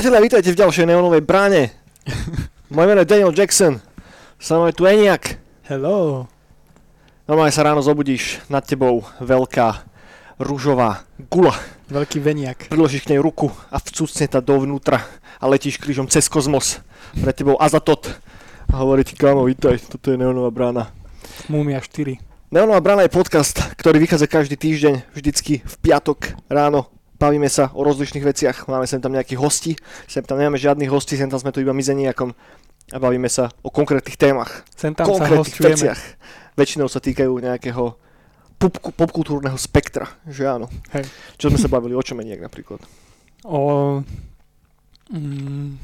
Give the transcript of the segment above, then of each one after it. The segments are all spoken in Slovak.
Priatelia, vítajte v ďalšej neonovej bráne. Moje meno je Daniel Jackson. Sa mnou je tu Eniak. Hello. Normálne sa ráno zobudíš, nad tebou veľká rúžová gula. Veľký veniak. Priložíš k nej ruku a vcúcne ta dovnútra a letíš krížom cez kozmos. Pre tebou Azatot. A hovorí ti, kámo, vítaj, toto je neonová brána. Mumia 4. Neonová brána je podcast, ktorý vychádza každý týždeň, vždycky v piatok ráno bavíme sa o rozličných veciach, máme sem tam nejakých hostí, sem tam nemáme žiadnych hostí, sem tam sme tu iba my s Eniakom a bavíme sa o konkrétnych témach, Sem tam sa konkrétnych hostujeme. veciach. Väčšinou sa týkajú nejakého pop, popkultúrneho spektra, že áno. Hej. Čo sme sa bavili, o čom Eniak napríklad? O... Mm,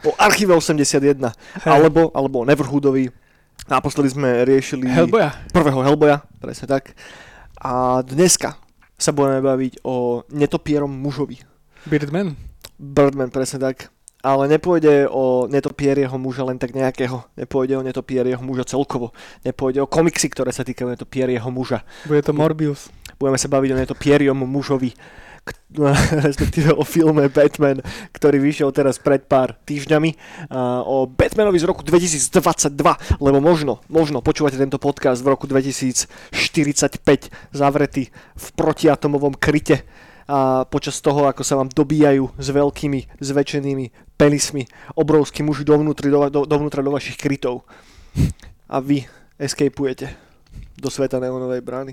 O Archíve 81, hej. alebo, alebo o Neverhoodovi. Naposledy sme riešili Hellboya. prvého Hellboya, presne tak. A dneska sa budeme baviť o netopierom mužovi. Birdman. Birdman, presne tak. Ale nepôjde o netopierieho muža len tak nejakého. Nepôjde o netopierieho muža celkovo. Nepôjde o komiksy, ktoré sa týkajú netopierieho muža. Bude to Morbius. Budeme sa baviť o netopieriom mužovi, respektíve o filme Batman, ktorý vyšiel teraz pred pár týždňami. O Batmanovi z roku 2022, lebo možno, možno počúvate tento podcast v roku 2045 zavretý v protiatomovom kryte a počas toho, ako sa vám dobíjajú s veľkými, zväčšenými penismi obrovskí muži dovnútri, do, do, dovnútra do vašich krytov. A vy escapujete do sveta neonovej brány.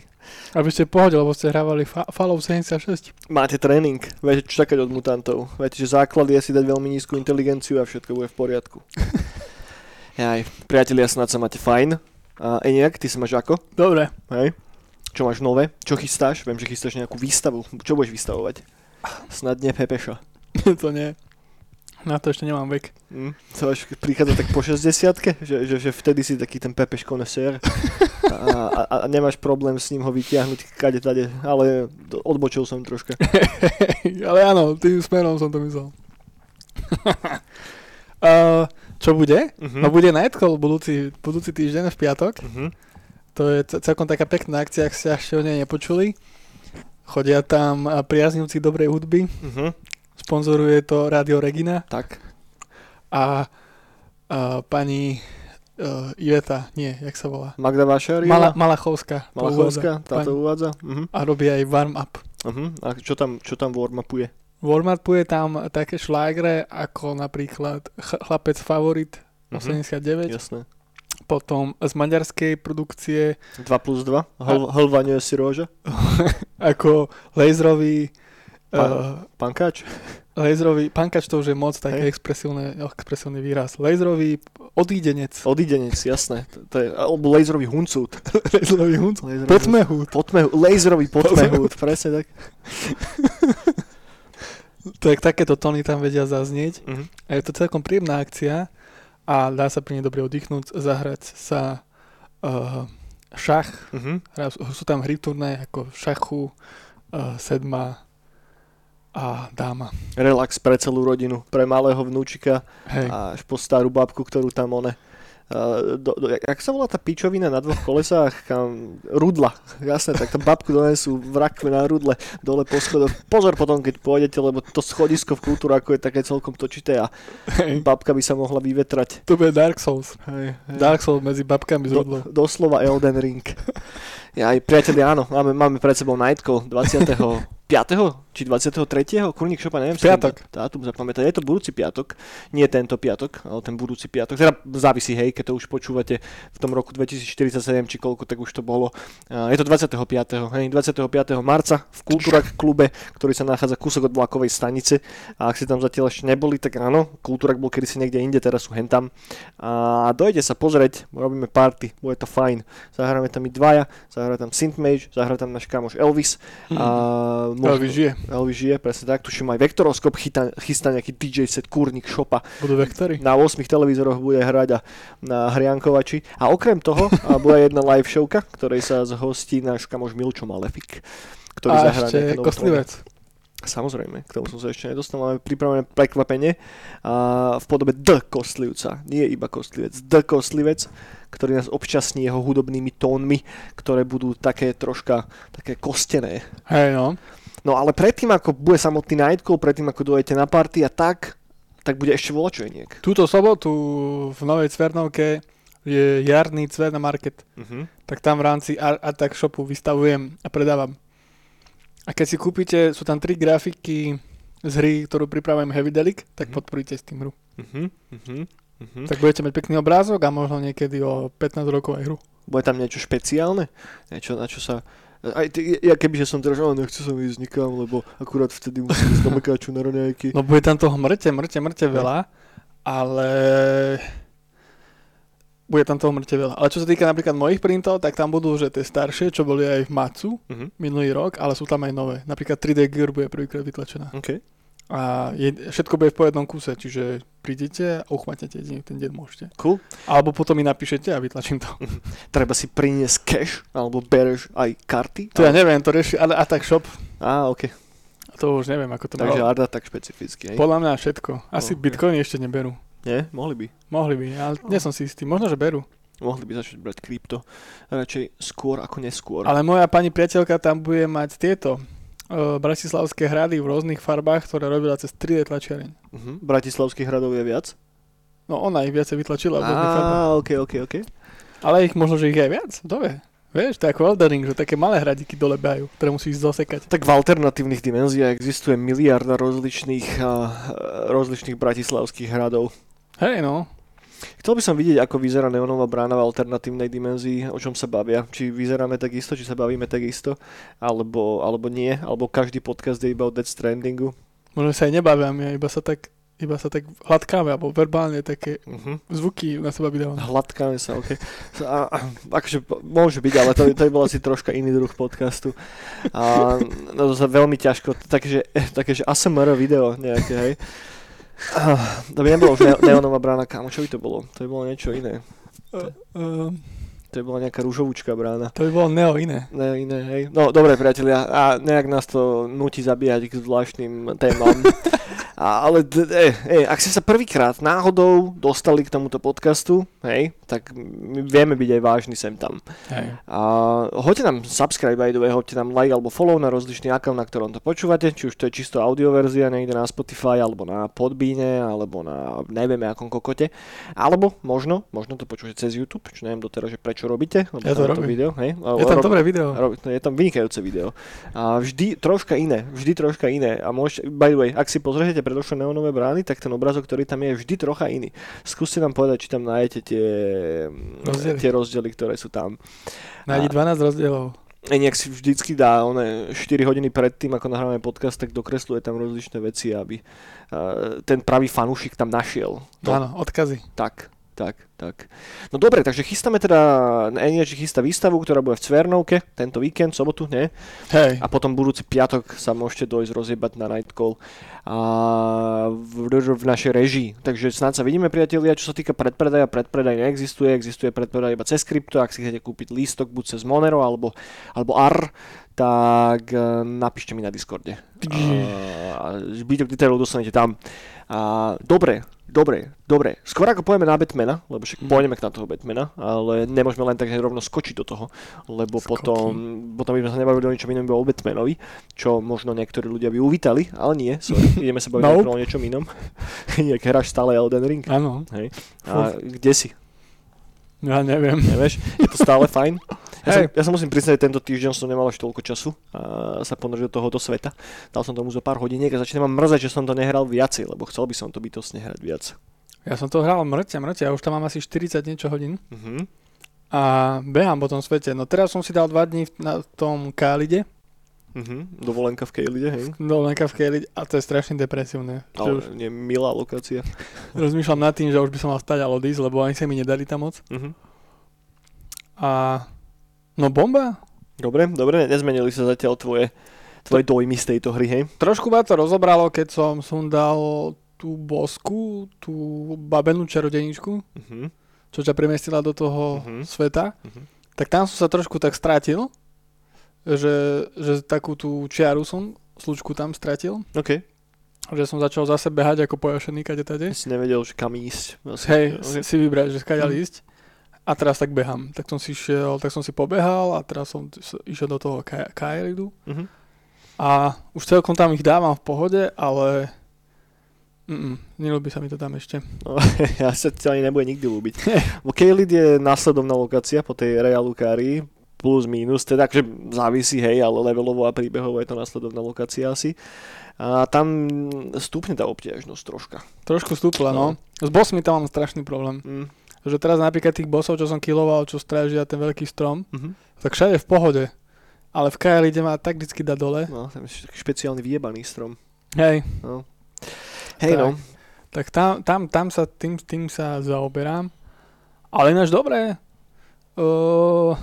Aby ste pohode, lebo ste hrávali fa- Fallout 76. Máte tréning, viete čo čakať od mutantov. Viete, že základ je si dať veľmi nízku inteligenciu a všetko bude v poriadku. Jaj, priatelia, snad sa máte fajn. A Eniak, ty sa máš ako? Dobre. Hej? Čo máš nové? Čo chystáš? Viem, že chystáš nejakú výstavu. Čo budeš vystavovať? Snad nie Pepeša. to nie. Na to ešte nemám vek. Hm? To až prichádza tak po 60 že, že, že vtedy si taký ten Pepeš konesér a, a, a, nemáš problém s ním ho vytiahnuť kade tade, ale odbočil som troška. Ale áno, tým smerom som to myslel. uh, čo bude? Mhm. No bude Nightcall budúci, budúci týždeň v piatok. Mhm. To je celkom taká pekná akcia, ak ste ešte o nej nepočuli. Chodia tam priaznivci dobrej hudby. Mhm. Sponzoruje to Radio Regina Tak. a, a pani uh, Iveta, nie, jak sa volá? Magda Vašariová? Mala, Malachovská. Malachovská, uvádza. táto Pani- uvádza. Mhm. A robí aj warm-up. Mhm. A čo tam, čo tam warm-upuje? Warm-upuje tam také šlágre ako napríklad ch- Chlapec favorit Mhm. 89, Jasné. potom z maďarskej produkcie 2 plus 2? Hl, hlvaňuje si roža? ako laserový Pa- uh, Pankáč? laserový, pankač to už je moc taký Hej. expresívny, expresívny výraz. Laserový odídenec. Odídenec, jasné. To, to je, alebo laserový huncút. laserový hunc. Laserový Potmehút. Potmehu, laserový potmehút, presne tak. Tak takéto tóny tam vedia zaznieť. Mhm. A je to celkom príjemná akcia a dá sa pri nej dobre oddychnúť, zahrať sa uh, šach. Mhm. Hra- Sú tam hry turné ako šachu, uh, sedma a dáma. Relax pre celú rodinu, pre malého vnúčika Hej. a až po starú babku, ktorú tam one do, do, jak, sa volá tá pičovina na dvoch kolesách? Kam, rudla. Jasné, tak to babku donesú v rakve na rudle dole po schodoch. Pozor potom, keď pôjdete, lebo to schodisko v kultúraku je také celkom točité a Hej. babka by sa mohla vyvetrať. To bude Dark Souls. Hej, hej. Dark Souls medzi babkami z Do, rudlou. doslova Elden Ring. Ja aj priatelia, áno, máme, máme pred sebou Nightcall 25. či 23. Kurník šopa, neviem. Piatok. Dátum zapamätať. Je to budúci piatok, nie tento piatok, ale ten budúci piatok. Teda závisí, hej, keď to už počúvate v tom roku 2047, či koľko, tak už to bolo. Je to 25. hej, 25. marca v Kultúrak klube, ktorý sa nachádza kúsok od vlakovej stanice. A ak ste tam zatiaľ ešte neboli, tak áno, Kultúrak bol kedysi niekde inde, teraz sú hentam. A dojde sa pozrieť, robíme party, bude to fajn. Zahráme tam i dvaja, zahrá tam Synth Mage, zahrá tam náš kamoš Elvis. A Elvis žije. Elvis žije, presne tak. Tuším aj Vektoroskop chystá, chystá nejaký DJ set Kúrnik Šopa. Budú vektory. Na 8 televízoroch bude hrať a na hriankovači. A okrem toho bude jedna live showka, ktorej sa zhostí náš kamoš Milčo Malefik. Ktorý A zahrá ešte kostlivec. Samozrejme, k tomu som sa ešte nedostal. Máme pripravené prekvapenie a v podobe D kostlivca. Nie iba kostlivec, D kostlivec, ktorý nás občasní jeho hudobnými tónmi, ktoré budú také troška také kostené. Hej, no. No ale predtým, ako bude samotný night call, predtým, ako dojete na party a tak, tak bude ešte voločojniek. Túto sobotu v Novej Cvernovke je jarný Cverna Market. Uh-huh. Tak tam v rámci Attack Shopu vystavujem a predávam. A keď si kúpite, sú tam tri grafiky z hry, ktorú pripravujem Heavy Delic, tak Mhm. podporíte s tým hru. Uh-huh. Uh-huh. Uh-huh. Tak budete mať pekný obrázok a možno niekedy o 15 rokov aj hru. Bude tam niečo špeciálne? Niečo, na čo sa... Aj ty, ja kebyže som teraz, že nechcem som ísť nikam, lebo akurát vtedy musím ísť do mekáču na raňajky. No bude tam toho mŕte, mŕte, mŕte veľa, ale bude tam toho mŕte veľa. Ale čo sa týka napríklad mojich printov, tak tam budú, že tie staršie, čo boli aj v Matsu Uh-huh. minulý rok, ale sú tam aj nové. Napríklad 3D Gear bude prvýkrát vytlačená. OK. A je, všetko bude v po jednom kuse, čiže prídete a uchmatnete jediný ten deň môžete. Cool. Alebo potom mi napíšete a vytlačím to. Treba si priniesť cash, alebo bereš aj karty? To ja neviem, to rieši ale Attack Shop. Á, OK. To už neviem, ako to Takže bolo. Arda tak špecificky, hej? Podľa mňa všetko. Asi Ok. bitcoiny ešte neberú. Nie? Mohli by. Mohli by, ale nie som si istý. Možno, že berú. Mohli by začať brať krypto. Radšej skôr ako neskôr. Ale moja pani priateľka tam bude mať tieto bratislavské hrady v rôznych farbách, ktoré robila cez 3D tlačiareň. Uh-huh. Bratislavských hradov je viac? No ona ich viacej vytlačila. Á, OK, OK, OK. Ale ich možno, že ich je viac. Kto vie? Vieš, to je ako Eldering, že také malé hradiky dole behajú, ktoré musíš zosekať. Tak v alternatívnych dimenziách existuje miliarda rozličných, a, rozličných bratislavských hradov. Hej no, Chcel by som vidieť, ako vyzerá neonová brána v alternatívnej dimenzii, o čom sa bavia. Či vyzeráme takisto, či sa bavíme takisto, alebo, alebo nie, alebo každý podcast je iba o Death Strandingu. možno sa aj nebavíme, iba sa tak, iba sa tak hladkáme, alebo verbálne také Uh-huh. zvuky na seba vydávame. Hladkáme sa, ok. A, a, akože môže byť, ale to, to by bol asi troška iný druh podcastu. A, no to sa veľmi ťažko, takže, takže ASMR video nejaké, hej. A, to by nebolo už ne- neonová brána, kámo, čo by to bolo? To by bolo niečo iné. Uh, uh, To by bola nejaká rúžovúčka brána. to by bolo neo iné. Ne, iné, hej. No, dobre, priatelia, a nejak nás to nutí zabíjať k zvláštnym témam. A, ale, e, e, ak ste sa prvýkrát náhodou dostali k tomuto podcastu, hej, tak my vieme byť aj vážny sem tam. Hej. A hoďte nám subscribe by the way, hoďte nám like alebo follow na rozličný account, na ktorom to počúvate, či už to je čisto audioverzia niekde na Spotify, alebo na Podbeane, alebo na nevieme akom kokote. Alebo možno, možno to počúvate cez YouTube, čo neviem doteraz, že prečo robíte. lebo Ja to robím. Video, hej? Je tam Rob- dobré video. Rob- no, je tam vynikajúce video. A vždy troška iné, vždy troška iné. A môžete, by the way, ak si pozriete predošlé neonové brány, tak ten obrazok, ktorý tam je, je vždy trocha iný. Skúste nám povedať, či tam nájdete tie Rozdiely. tie rozdiely, ktoré sú tam. Nájdi 12 rozdielov. A nejak si vždycky dá, one 4 hodiny predtým, ako nahrávame podcast, tak dokresluje tam rozličné veci, aby uh, ten pravý fanúšik tam našiel. To, Áno, odkazy. tak, tak, tak. No dobre, takže chystáme teda, Energy chystá výstavu, ktorá bude v Cvernovke tento víkend, sobotu, nie? Hej. A potom budúci piatok sa môžete dojsť rozjebať na Night Call a v, v našej režii. Takže snáď sa vidíme, priatelia. Čo sa týka predpredaja, predpredaj neexistuje. Existuje predpredaj iba cez krypto. Ak si chcete kúpiť lístok buď cez Monero alebo, alebo AR, tak e, napíšte mi na Discorde. A zbytok detailov dostanete tam. A, dobre, dobre, dobre. Skôr ako pojeme na Batmana, lebo však pôjdeme k na toho Batmana, ale nemôžeme len tak rovno skočiť do toho, lebo Skoky. potom, potom by sme sa nebavili o ničom inom, iba o Batmanovi, čo možno niektorí ľudia by uvítali, ale nie, sorry, ideme sa baviť Nope. o niečom inom. Nejak hráš stále Elden Ring. Áno, A kde si? ja neviem. Nevieš? Je to stále fajn? Ja som, Hej. ja sa musím priznať, že tento týždeň som nemal až toľko času a sa ponoriť do tohoto sveta. Dal som tomu zo pár hodiniek a začne ma mrzať, že som to nehral viacej, lebo chcel by som to bytostne hrať viac. Ja som to hral mŕte, mŕte, ja už tam mám asi 40 niečo hodín Mhm. a behám po tom svete. No teraz som si dal 2 dní na tom Kálide, Mhm. Dovolenka v Kejlide, hej? dovolenka v Kálide a to je strašne depresívne. Ale už nie, milá lokácia. rozmýšľam nad tým, že už by som mal stať a odísť, lebo ani sa mi nedali tam moc. Mhm. A no bomba. Dobre, dobre, nezmenili sa zatiaľ tvoje, tvoje dojmy z tejto hry, hej? Trošku ma to rozobralo, keď som sundal tú bosku, tú babenú čarodeničku, Mhm. čo ťa premiestila do toho Mhm. sveta, Mhm. tak tam som sa trošku tak strátil, že, že takú tú čiaru som slučku tam stratil. OK. Že som začal zase behať ako pojašený kade tade. Si nevedel, že kam ísť. Hej, Okay. si, vybrať, že skáďal ísť. A teraz tak behám. Tak som si šiel, tak som si pobehal a teraz som išiel do toho kaj- kajeridu. Mhm. A už celkom tam ich dávam v pohode, ale mm, nelúbi sa mi to tam ešte. No, ja sa ti ani nebude nikdy ľúbiť. Bo Kejlid je následovná lokácia po tej Realu Kárii, plus minus, teda akože závisí, hej, ale levelovo a príbehovo je to následovná lokácia asi. A tam stúpne tá obťažnosť troška. Trošku stúpla, no. S bossmi tam mám strašný problém. Mm. Že teraz napríklad tých bossov, čo som killoval, čo strážia ten veľký strom, Mhm. tak všade v pohode. Ale v Kaelide ma tak vždycky dá dole. No, tam je taký špeciálny vyjebaný strom. Hej, No. Hej Tak. no, tak tam, tam, tam sa tým, tým sa zaoberám. Ale ináč dobré. Uh,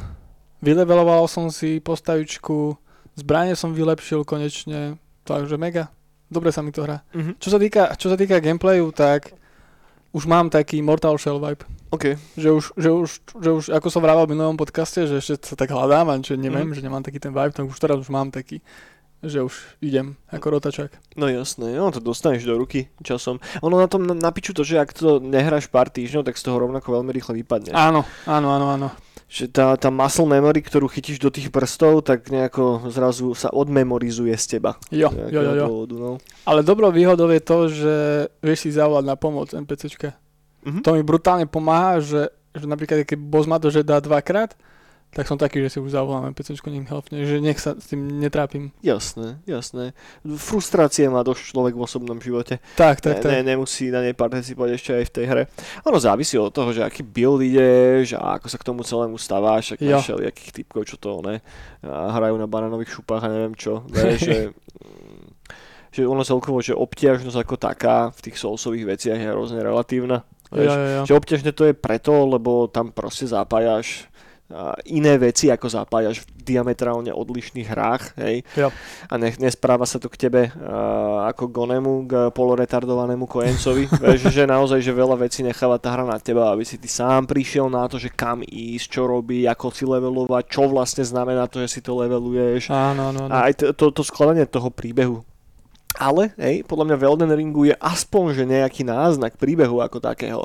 vyleveloval som si postavičku, zbranie som vylepšil konečne, takže mega. Dobre sa mi to hrá. Mhm. Čo sa týka, čo sa týka gameplayu, tak už mám taký Mortal Shell vibe. OK. Že už, že už, že už ako som vravel v minulom podcaste, že ešte sa tak hľadám a že neviem, Mhm. že nemám taký ten vibe, tak už teraz už mám taký, že už idem ako rotačák. No jasné, no to dostaneš do ruky časom. Ono na tom na, na piču to, že ak to nehráš pár týždňov, tak z toho rovnako veľmi rýchle vypadne. Áno, áno, áno, áno. Že tá, tá muscle memory, ktorú chytíš do tých prstov, tak nejako zrazu sa odmemorizuje z teba. Jo, jo, jo, jo. Dôvodu, no. Ale dobrou výhodou je to, že vieš si zavolať na pomoc NPCčka. Mhm. To mi brutálne pomáha, že, že napríklad keď boss ma to, že dá dvakrát, tak som taký, že si už zavolám NPCčko, nech helpne, že nech sa s tým netrápim. Jasné, jasné. Frustrácie má dosť človek v osobnom živote. Tak, tak, tak. Ne, ne, nemusí na nej participovať ešte aj v tej hre. Ono závisí od toho, že aký build ideš a ako sa k tomu celému staváš. Ak Jo. máš akých typkov, čo to ne, a hrajú na banánových šupách a neviem čo. Vieš, že, že ono celkovo, že obťažnosť ako taká v tých soulsových veciach je hrozne relatívna. Vieš, jo, jo. že obťažné to je preto, lebo tam proste zapájaš iné veci, ako zapájaš v diametrálne odlišných hrách, hej. Jo. A ne, nespráva sa to k tebe uh, ako Gonemu, k poloretardovanému kojencovi. Vieš, že naozaj, že veľa vecí necháva tá hra na teba, aby si ty sám prišiel na to, že kam ísť, čo robí, ako si levelovať, čo vlastne znamená to, že si to leveluješ. Áno, áno. A aj to, to, to skladanie toho príbehu. Ale, hej, podľa mňa v Elden Ringu je aspoň, že nejaký náznak príbehu ako takého.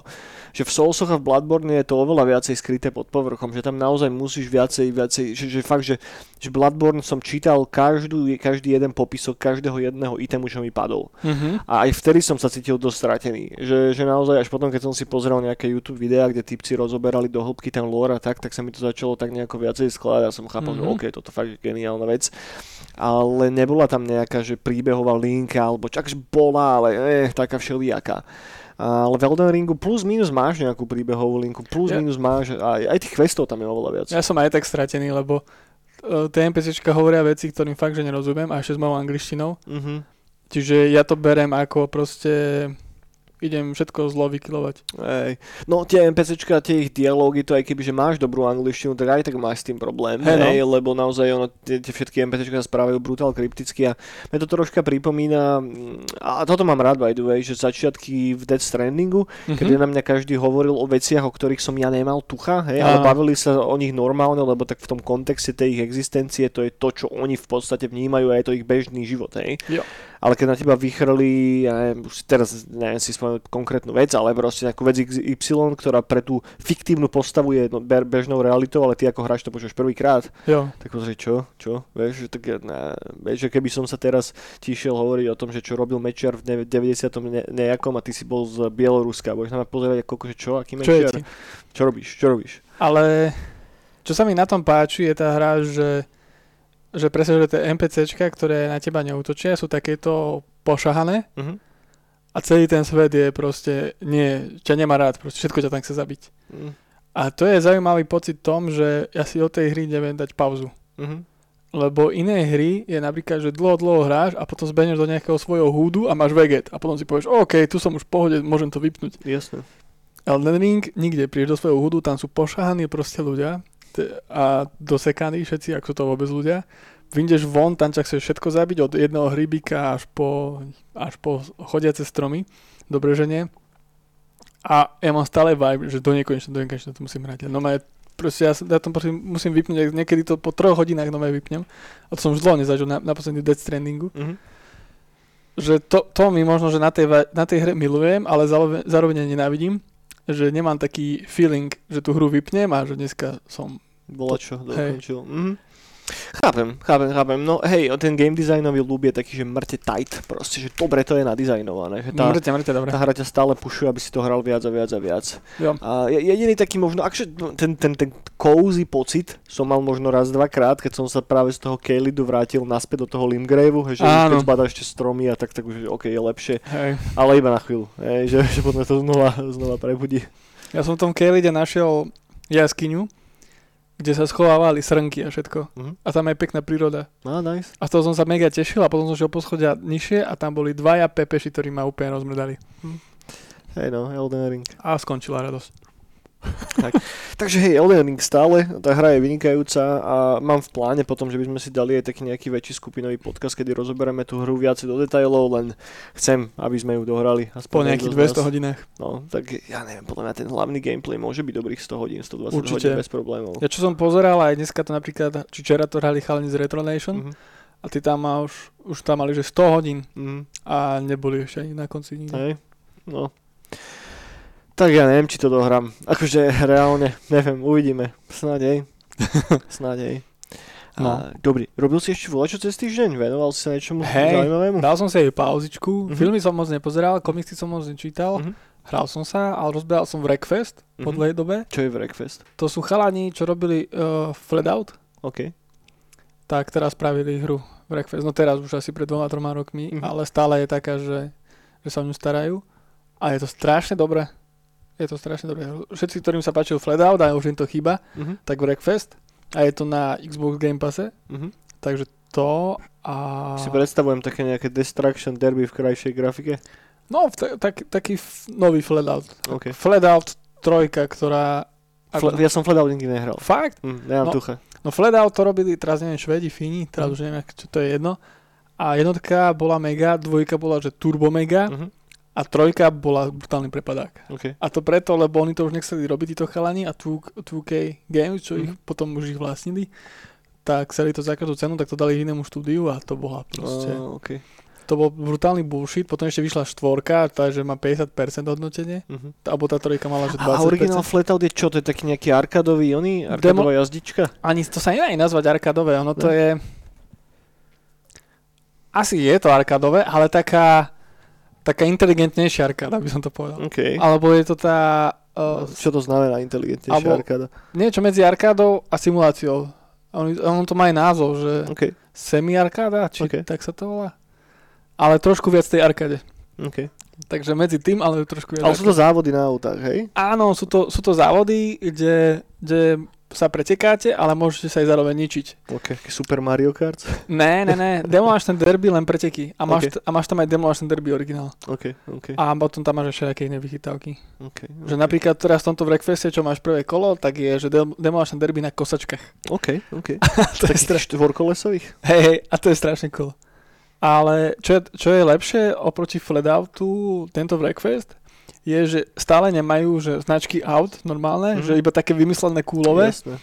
Že v Soulsoch a v Bloodborne je to oveľa viacej skryté pod povrchom, že tam naozaj musíš viacej, viacej, že, že fakt, že, že Bloodborne som čítal každú, každý jeden popisok každého jedného itemu, čo mi padol. Mhm. A aj vtedy som sa cítil dosť stratený. Že, že naozaj až potom, keď som si pozrel nejaké YouTube videá, kde typci rozoberali do hĺbky ten lore a tak, tak sa mi to začalo tak nejako viacej skladať a som chápal, Mhm. že OK, toto fakt je geniálna vec. Ale nebola tam nejaká, že príbehová linka, alebo čakž bola, ale eh, taká všelijaká. Ale v Elden Ringu plus minus máš nejakú príbehovú linku, plus Ja- minus máš, aj, aj tých questov tam je oveľa viac. Ja som aj tak stratený, lebo tie NPCčka hovoria veci, ktorým fakt, že nerozumiem a ešte s mojou angličtinou. Mhm. Čiže ja to berem ako proste idem všetko zlo vykilovať. Hej. No tie NPCčka, tie ich dialógy, to aj keby, že máš dobrú angličtinu, tak aj tak máš s tým problém, Hej, no. hej, lebo naozaj ono, tie, tie všetky NPCčka sa správajú brutál krypticky a mne to troška pripomína, mm, a toto mám rád by the way, že začiatky v Dead Strandingu, Mhm. kedy na mňa každý hovoril o veciach, o ktorých som ja nemal tucha, hej, ale bavili sa o nich normálne, lebo tak v tom kontexte tej ich existencie to je to, čo oni v podstate vnímajú a je to ich bežný život, hej. Jo. Ale keď na teba vychrli, ja neviem, už teraz neviem si spomenúť konkrétnu vec, ale proste nejakú vec XY, ktorá pre tú fiktívnu postavu je no, be- bežnou realitou, ale ty ako hráč to počuješ prvýkrát, tak pozri, čo, čo, vieš, že, tak, ne, vieš, že keby som sa teraz ti išiel hovoriť o tom, že čo robil Mečiar v ne- 90. Ne- nejakom a ty si bol z Bieloruska, budeš na mňa pozerať ako, že čo, aký Čo Mečiar, ti? čo robíš, čo robíš. Ale čo sa mi na tom páči je tá hra, že, že presne, že tie NPCčka, ktoré na teba neútočia, sú takéto pošahané Mhm. a celý ten svet je proste, nie, ťa nemá rád, proste všetko ťa tam chce zabiť. Mm. A to je zaujímavý pocit tom, že ja si od tej hry neviem dať pauzu. Mhm. Lebo iné hry je napríklad, že dlho, dlho hráš a potom zbehneš do nejakého svojho húdu a máš veget. A potom si povieš, OK, tu som už v pohode, môžem to vypnúť. Jasné. Elden Ring nikde, prídeš do svojho húdu, tam sú pošahaní proste ľudia a dosekaní všetci, ako sú to vôbec ľudia. Vyjdeš von, tam ťa chceš všetko zabiť, od jedného hrybíka až po, až po chodiace stromy, dobre že nie. A ja mám stále vibe, že do nekonečna, do nekonečna to musím hrať. No proste ja, ja to prosím, musím vypnúť, niekedy to po troch hodinách nové vypnem. A to som už dlho nezažil na, na posledný Death Strandingu. Mhm. Že to, to mi možno, že na tej, na tej hre milujem, ale zároveň, zároveň nenávidím. Že nemám taký feeling, že tú hru vypnem a že dneska som... Bola čo, dokončil. Mhm. Chápem, chápem, chápem. No hej, ten game designový ľub je taký, že mŕte tight, proste, že dobre to je nadizajnované. Že tá, Mŕte, mŕte, dobre. tá hra ťa stále pušuje, aby si to hral viac a viac a viac. Jo. A je- jediný taký možno, akže ten, ten, ten cozy pocit som mal možno raz, dvakrát, keď som sa práve z toho Kalidu vrátil naspäť do toho Limgraveu, že Áno. keď zbadáš ešte stromy a tak, tak už OK, je lepšie, Hej. ale iba na chvíľu, hej, že, že potom to znova, znova prebudí. Ja som v tom Kelide našiel jaskyňu, kde sa schovávali srnky a všetko. Mhm. A tam je pekná príroda. No, nice. A z toho som sa mega tešil a potom som šiel po schodia nižšie a tam boli dvaja pepeši, ktorí ma úplne rozmrdali. Hej no, Elden Ring. A skončila radosť. Takže hej, Elden Ring stále, tá hra je vynikajúca a mám v pláne potom, že by sme si dali aj taký nejaký väčší skupinový podcast, kedy rozoberieme tú hru viacej do detajlov, len chcem, aby sme ju dohrali. Aspoň Po nejakých z nás. 200 hodinách. No, tak ja neviem, podľa mňa ten hlavný gameplay môže byť dobrých 100 hodín, 120 Určite. hodín bez problémov. Ja čo som pozeral aj dneska to napríklad, či včera to hrali chalani z Retro Nation Mhm. a ty tam má už, už tam mali že 100 hodín Mhm. a neboli ešte ani na konci nikde. Hej, no. Tak ja neviem, či to dohrám. Akože reálne, neviem, uvidíme. Snáď hej. No. A, dobrý, robil si ešte volačo cez týždeň? Venoval si sa niečomu Hej, zaujímavému? Dal som si aj pauzičku, Mhm. filmy som moc nepozeral, komiksy som moc nečítal, Mhm. hral som sa, ale rozbehal som Wreckfest po Mhm. dlhej dobe. Čo je Breakfast? To sú chalani, čo robili uh, Flatout, OK. tak teraz spravili hru Wreckfest. No teraz už asi pred dvoma, troma rokmi, Mhm. ale stále je taká, že, že sa o ňu starajú. A je to strašne dobré. Je to strašne dobré. Všetci, ktorým sa páčil Flatout a už im to chýba, Mhm. tak Wreckfest. A je to na Xbox Game Passe, Mhm. takže to a... Si predstavujem také nejaké Destruction Derby v krajšej grafike. No, ta- tak, taký f- nový Flatout. OK. Flatout trojka, ktorá... Fle- ja som Flatout nikdy nehral. Fakt? Hm, nemám No. tucha. No Flatout to robili, teraz neviem, Švedi, Fíni, teraz Mhm. už neviem, čo to je jedno. A jednotka bola mega, dvojka bola, že turbo mega Mhm. A trojka bola brutálny prepadák. OK. A to preto, lebo oni to už nechceli robiť títo chalani a 2, 2K Games, čo ich Mhm. potom už ich vlastnili, tak chceli to za každú cenu, tak to dali inému štúdiu a to bola proste, Uh, OK. to bol brutálny bullshit, potom ešte vyšla štvorka, takže má 50% hodnotenie, Mhm. alebo tá trojka mala, že 20%. A originál Flatout je čo? To je taký nejaký arkadový, oný? Arkadová jazdička? Ani to sa nedá ani nazvať arkadové, ono to je... Asi je to arkadové, ale taká, taká inteligentnejšia arkáda, by som to povedal. OK. Alebo je to tá... Uh, Čo to znamená inteligentnejšia Alebo- arkáda? niečo medzi arkádou a simuláciou. On, on to má aj názov, že OK. semi-arkáda, či Ok. tak sa to volá. Ale trošku viac tej arkáde. OK. Takže medzi tým, ale trošku viac. Ale sú to závody na autách, hej? Áno, sú to, sú to závody, kde, kde sa pretekáte, ale môžete sa aj zároveň ničiť. OK. taký Super Mario Kart? Ne, ne, ne. Demolition Derby len preteky. A máš, Ok. t- a máš tam aj Demolition Derby originál. OK, OK, A potom tam máš ešte nejaké iné vychytávky. OK. Že napríklad teraz v tomto Breakfaste, čo máš prvé kolo, tak je, že Dem- Demolition Derby na kosačkách. OK, OK. to je Takých strašne. štvorkolesových? Hej, hej, a to je strašne cool. Ale čo je, čo je lepšie oproti Flatoutu, tento Breakfast, je, že stále nemajú že značky aut normálne, Mhm. že iba také vymyslené kúlové, Jasné.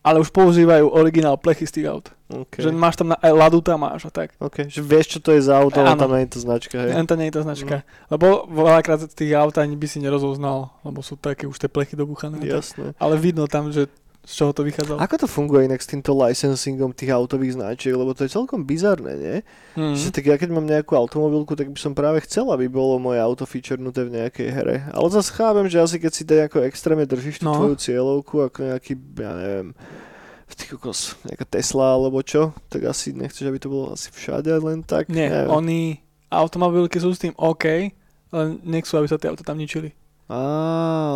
ale už používajú originál plechy z tých aut. OK. Že máš tam na, aj ladu tam máš a tak. OK, že vieš, čo to je za auto, ale tam nie je to značka, hej? To nie je tá značka. Lebo veľakrát tých aut ani by si nerozoznal, lebo sú také už tie plechy dobuchané. a tak. Ale vidno tam, že z čoho to vychádzalo. Ako to funguje inak s týmto licensingom tých autových značiek, lebo to je celkom bizarné, nie? Mm. Že tak ja keď mám nejakú automobilku, tak by som práve chcel, aby bolo moje auto featurenuté v nejakej hre. Ale zase chápem, že asi keď si nejako extrémne držíš tú No. tvoju cieľovku, ako nejaký, ja neviem, v tých kokos, nejaká Tesla alebo čo, tak asi nechceš, aby to bolo asi všade len tak. Nie, neviem. oni, automobilky sú s tým OK, len nechcú, aby sa tie auta tam ničili. Á,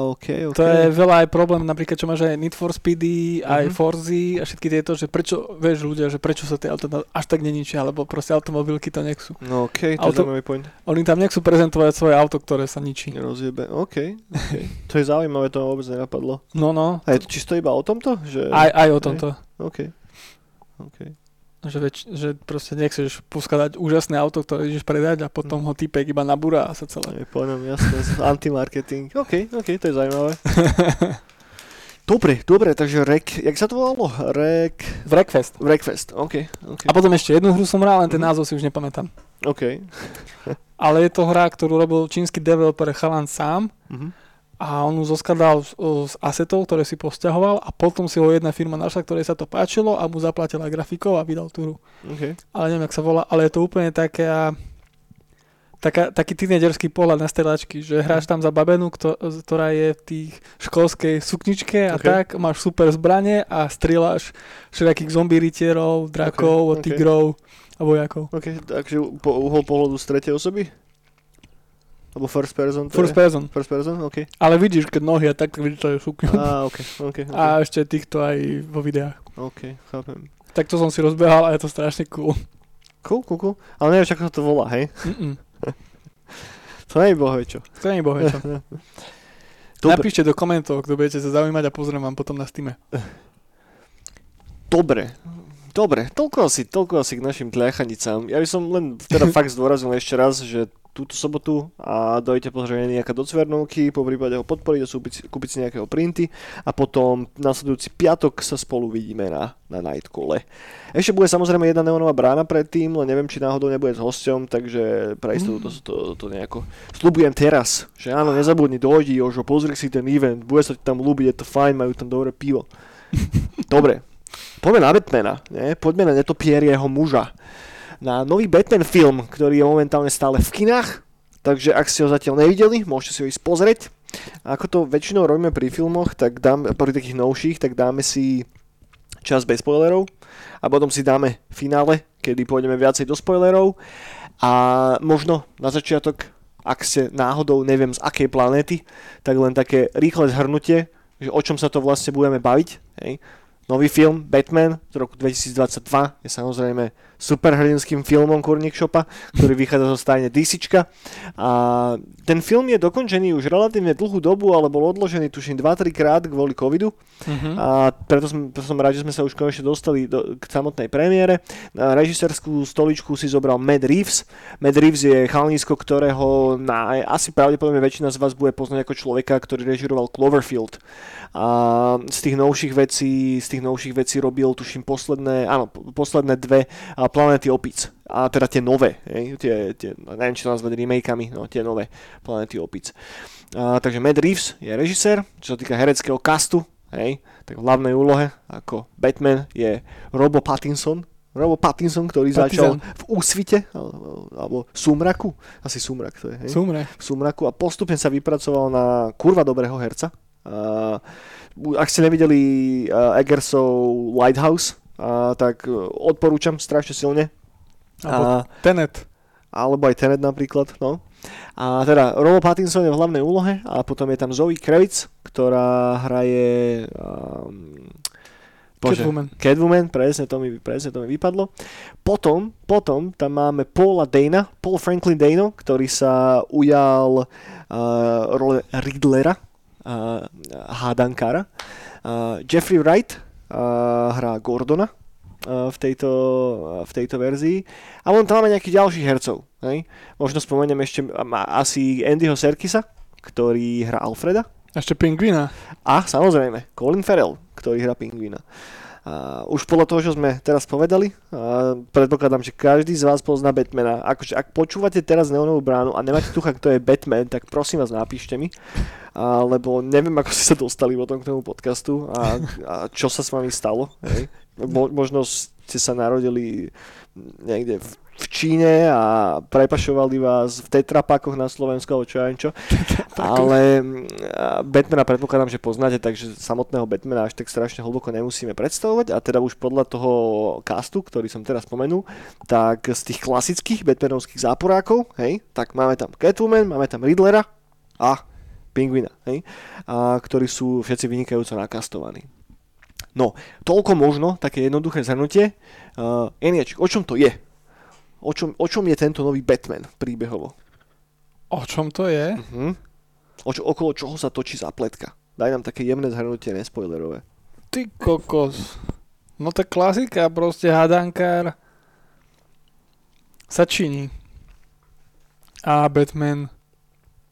ok, ok. To je veľa aj problém, napríklad čo máš aj Need for Speedy, aj Mhm. Forzy a všetky tieto, že prečo, vieš ľudia, že prečo sa tie auta až tak neničia, alebo proste automobilky to nechcú. No ok, to je Auto- point. Oni tam nechcú prezentovať svoje auto, ktoré sa ničí. Rozjebe. OK, ok. to je zaujímavé, to ma vôbec nenapadlo. No, no, A je to čisto iba o tomto? Že... aj, aj o tomto. OK. OK. Že, več, že proste nechceš poskladať úžasné auto, ktoré ideš predať a potom ho typek iba nabúra a sa celé. Je po ňom jasné, antimarketing. OK, OK, to je zaujímavé. Dobre, dobre, takže Rek, jak sa to volalo? Rek... Breakfast. Breakfast, OK, OK. A potom ešte jednu hru som hral, len ten Mhm. názov si už nepamätám. OK. Ale je to hra, ktorú robil čínsky developer Chalan sám Mhm. A on ju zoskladal z, z asetov, ktoré si posťahoval a potom si ho jedna firma našla, ktorej sa to páčilo a mu zaplatila grafikov a vydal tú hru. OK. Ale neviem, jak sa volá, ale je to úplne také taká, taký tínedžerský pohľad na stelačky, že hráš tam za babenu, kto, ktorá je v tých školskej sukničke a Ok. tak, máš super zbranie a strieľaš všelijakých zombie rytierov, drakov, Ok, ok. tigrov a vojakov. OK, takže po uhol pohľadu z tretej osoby? Alebo first person? To First je? person. First person, OK. Ale vidíš, keď nohy a tak vidíš to je sukňu. Á, OK, OK. A ešte týchto aj vo videách. OK, chápem. Tak to som si rozbehal a je to strašne cool. Cool, cool, cool. Ale nevieš, ako sa to volá, hej? To nie je čo. To nie je bohvie, čo. Dobre, Napíšte do komentov, kto budete sa zaujímať a pozriem vám potom na Steam. dobre. Dobre, toľko asi, toľko asi k našim tliachanicám. Ja by som len teda fakt zdôraznil ešte raz, že túto sobotu a dojte pozrieť nejaké do Cvernovky, po prípade ho podporiť a kúpiť, si nejakého printy a potom nasledujúci piatok sa spolu vidíme na, na Nightcole. Ešte bude samozrejme jedna neonová brána predtým, len neviem, či náhodou nebude s hosťom, takže pre istotu to, to, to, nejako slúbujem teraz, že áno, nezabudni, dojdi, Jožo, pozri si ten event, bude sa ti tam ľúbiť, je to fajn, majú tam dobré pivo. Dobre, poďme na Batmana, nie? poďme na netopierieho muža na nový Batman film, ktorý je momentálne stále v kinách, takže ak ste ho zatiaľ nevideli, môžete si ho ísť pozrieť. A ako to väčšinou robíme pri filmoch, tak dáme, pri takých novších, tak dáme si čas bez spoilerov a potom si dáme finále, kedy pôjdeme viacej do spoilerov a možno na začiatok, ak ste náhodou neviem z akej planéty, tak len také rýchle zhrnutie, že o čom sa to vlastne budeme baviť. Hej. Nový film Batman z roku 2022 je samozrejme superhrdinským filmom Kurník Shopa, ktorý vychádza zo stajne DCčka. A ten film je dokončený už relatívne dlhú dobu, ale bol odložený tuším 2-3 krát kvôli covidu. Mhm. A preto som, preto som rád, že sme sa už konečne dostali do, k samotnej premiére. Na režisérskú stoličku si zobral Matt Reeves. Matt Reeves je chalnísko, ktorého na, asi pravdepodobne väčšina z vás bude poznať ako človeka, ktorý režiroval Cloverfield. A z tých novších vecí, z tých novších vecí robil, tuším, posledné, áno, po- posledné dve Planety opic. A teda tie nové, hej, tie, tie, neviem, či to nazvať remakeami, no tie nové Planety opic. A, takže Matt Reeves je režisér, čo sa týka hereckého kastu, hej, tak v hlavnej úlohe ako Batman je Robo Pattinson, Robo Pattinson, ktorý začal Pattinson. v úsvite, alebo, alebo sumraku, asi sumrak to je, hej? Sumre. v sumraku a postupne sa vypracoval na kurva dobrého herca. Uh, ak ste nevideli uh, Eggersov Lighthouse, uh, tak uh, odporúčam strašne silne. Alebo A, Tenet. alebo aj Tenet napríklad, no. A teda Robo Pattinson je v hlavnej úlohe a potom je tam Zoe Kravitz, ktorá hraje... Um, Catwoman. Catwoman, presne to, mi, presne to mi vypadlo. Potom, potom tam máme Paula Dana, Paul Franklin Dano, ktorý sa ujal uh, role Riddlera, uh, hádankára. Uh, Jeffrey Wright hrá Gordona uh, v, tejto, uh, v tejto verzii. A potom tam máme nejakých ďalších hercov. Hej? Možno spomeniem ešte asi Andyho Serkisa, ktorý hrá Alfreda. Ešte Pingvina. A samozrejme, Colin Farrell, ktorý hrá Pingvina. Už podľa toho, čo sme teraz povedali, predpokladám, že každý z vás pozná Batmana. Akože ak počúvate teraz Neonovú bránu a nemáte tucha, kto je Batman, tak prosím vás napíšte mi, a, lebo neviem, ako ste sa dostali potom k tomu podcastu a, a čo sa s vami stalo. Hej. Mo, možno ste sa narodili niekde v, v Číne a prepašovali vás v tetrapakoch na Slovensku alebo čo ja čo. Ale mm, Batmana predpokladám, že poznáte, takže samotného Batmana až tak strašne hlboko nemusíme predstavovať a teda už podľa toho castu, ktorý som teraz spomenul, tak z tých klasických Batmanovských záporákov, hej, tak máme tam Catwoman, máme tam Riddlera a Pingvina, hej, a ktorí sú všetci vynikajúco nakastovaní. No, toľko možno, také jednoduché zhrnutie. Uh, Eniačik, o čom to je? O čom, o čom je tento nový Batman príbehovo? O čom to je? Uh-huh. O čo, okolo čoho sa točí zapletka? Daj nám také jemné zhrnutie, nespoilerové. Ty kokos. No tak klasika, proste hadankár sa činí. A Batman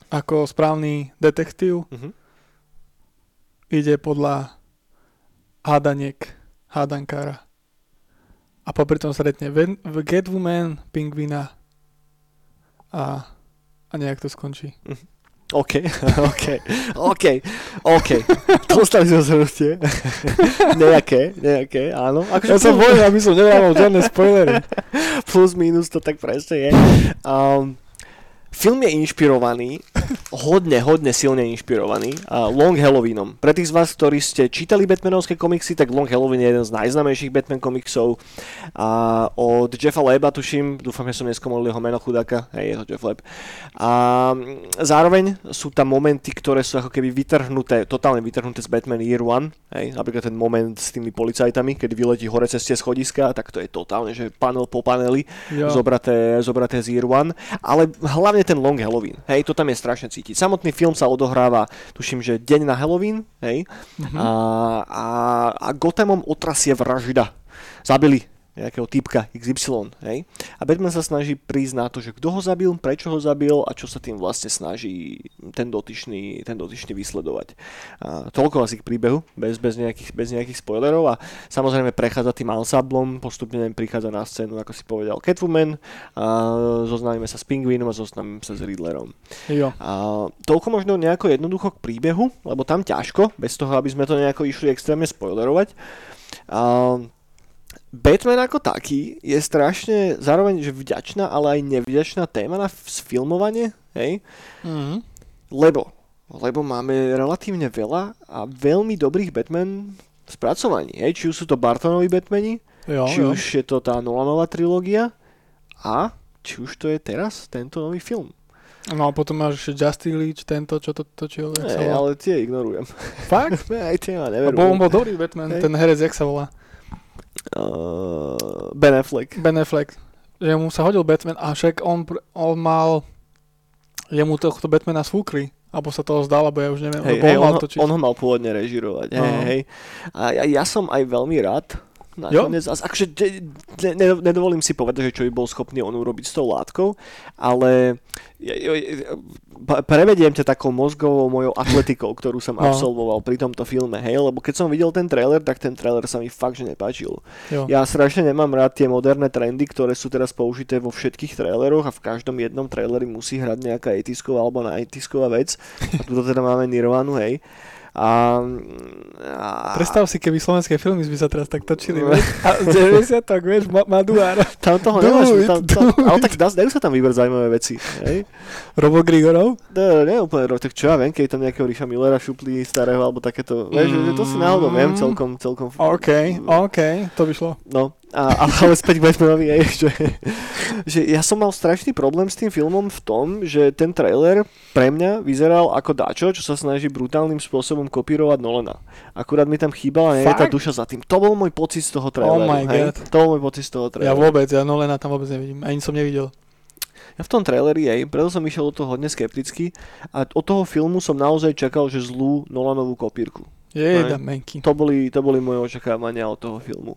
ako správny detektív Mhm. ide podľa hádaniek hádankára. A popri tom stretne Ven- Catwoman, Pingvina a, a nejak to skončí. OK, OK, OK, OK. Dostali sme zhrnutie. nejaké, nejaké, áno. Akože Ja plus- bojím, aby som nedával žiadne spoilery. plus minus to tak presne je. Um, film je inšpirovaný, hodne, hodne silne inšpirovaný uh, Long Halloweenom. Pre tých z vás, ktorí ste čítali Batmanovské komiksy, tak Long Halloween je jeden z najznámejších Batman komiksov. A od Jeffa Leba, tuším, dúfam, že som neskomolil jeho meno chudáka, hej, je to Jeff Leb. A mm, zároveň sú tam momenty, ktoré sú ako keby vytrhnuté, totálne vytrhnuté z Batman Year One, hej, napríklad ten moment s tými policajtami, keď vyletí hore cez tie schodiska, tak to je totálne, že panel po paneli, zobraté, zobraté z Year One, ale hlavne ten Long Halloween, hej, to tam je strašne cítiť. Samotný film sa odohráva, tuším, že deň na Halloween, hej, Mhm. a, a, a Gothamom otrasie vražda. Zabili nejakého typka XY, hej? A Batman sa snaží prísť na to, že kto ho zabil, prečo ho zabil a čo sa tým vlastne snaží ten dotyčný, ten dotyčný vysledovať. A toľko asi k príbehu, bez, bez, nejakých, bez nejakých spoilerov a samozrejme prechádza tým ensemblom, postupne prichádza na scénu, ako si povedal, Catwoman, a zoznámime sa s Pingvínom a zoznámime sa s Riddlerom. Jo. A toľko možno nejako jednoducho k príbehu, lebo tam ťažko, bez toho, aby sme to nejako išli extrémne spoilerovať. A Batman ako taký je strašne zároveň že vďačná, ale aj nevďačná téma na sfilmovanie, hej? Mhm. Lebo, lebo máme relatívne veľa a veľmi dobrých Batman spracovaní, hej? Či už sú to Bartonovi Batmani, Jo, či jo. už je to tá Nolanová trilógia a či už to je teraz tento nový film. No a potom máš Justin Leach, tento, čo to točil. volá. ale tie ignorujem. Fakt? Aj tie ma neverú. bol, on bol dobrý Batman, Hej. ten herec, jak sa volá? Uh, ben Affleck. Ben Affleck. Že mu sa hodil Batman a však on, on mal... Jemu tohto Batmana sfúkli. Alebo sa toho zdal, alebo ja už neviem. Hej, hej, on ho, on ho mal pôvodne režirovať. Hej, No. hej. A ja, ja som aj veľmi rád. Nakoniec, a- akože nedovolím si povedať, že čo by bol schopný on urobiť s tou látkou, ale prevediem ťa takou mozgovou mojou atletikou, ktorú som No. absolvoval pri tomto filme, hej, lebo keď som videl ten trailer, tak ten trailer sa mi fakt, že nepáčil. Jo. Ja strašne nemám rád tie moderné trendy, ktoré sú teraz použité vo všetkých traileroch a v každom jednom traileri musí hrať nejaká etisková alebo na etisková vec. A tu teda máme Nirvanu, hej. A, a Predstav si, keby slovenské filmy by sa teraz tak točili, vieš? A z 90 tak, vieš, ma- Maduár. tam toho nemáš, tam, tam, ale tak dá, dajú sa tam vybrať zaujímavé veci. Hej? Robo Grigorov? No, nie úplne, tak čo ja viem, keď tam nejakého Ríša Millera šuplí starého alebo takéto, vieš, že to si náhodou viem Mm. celkom, celkom. OK, OK, to by šlo. No, a, ale, späť k Batmanovi, hej, že, že ja som mal strašný problém s tým filmom v tom, že ten trailer pre mňa vyzeral ako dačo, čo sa snaží brutálnym spôsobom kopírovať Nolana. Akurát mi tam chýbala nie tá duša za tým. To bol môj pocit z toho traileru. Oh my hej? God. To bol môj pocit z toho Ja traileru. vôbec, ja Nolena tam vôbec nevidím. Ani som nevidel. Ja v tom traileri, hej, preto som išiel do toho hodne skepticky a od toho filmu som naozaj čakal, že zlú Nolanovú kopírku. Menky. To boli, to boli moje očakávania od toho filmu.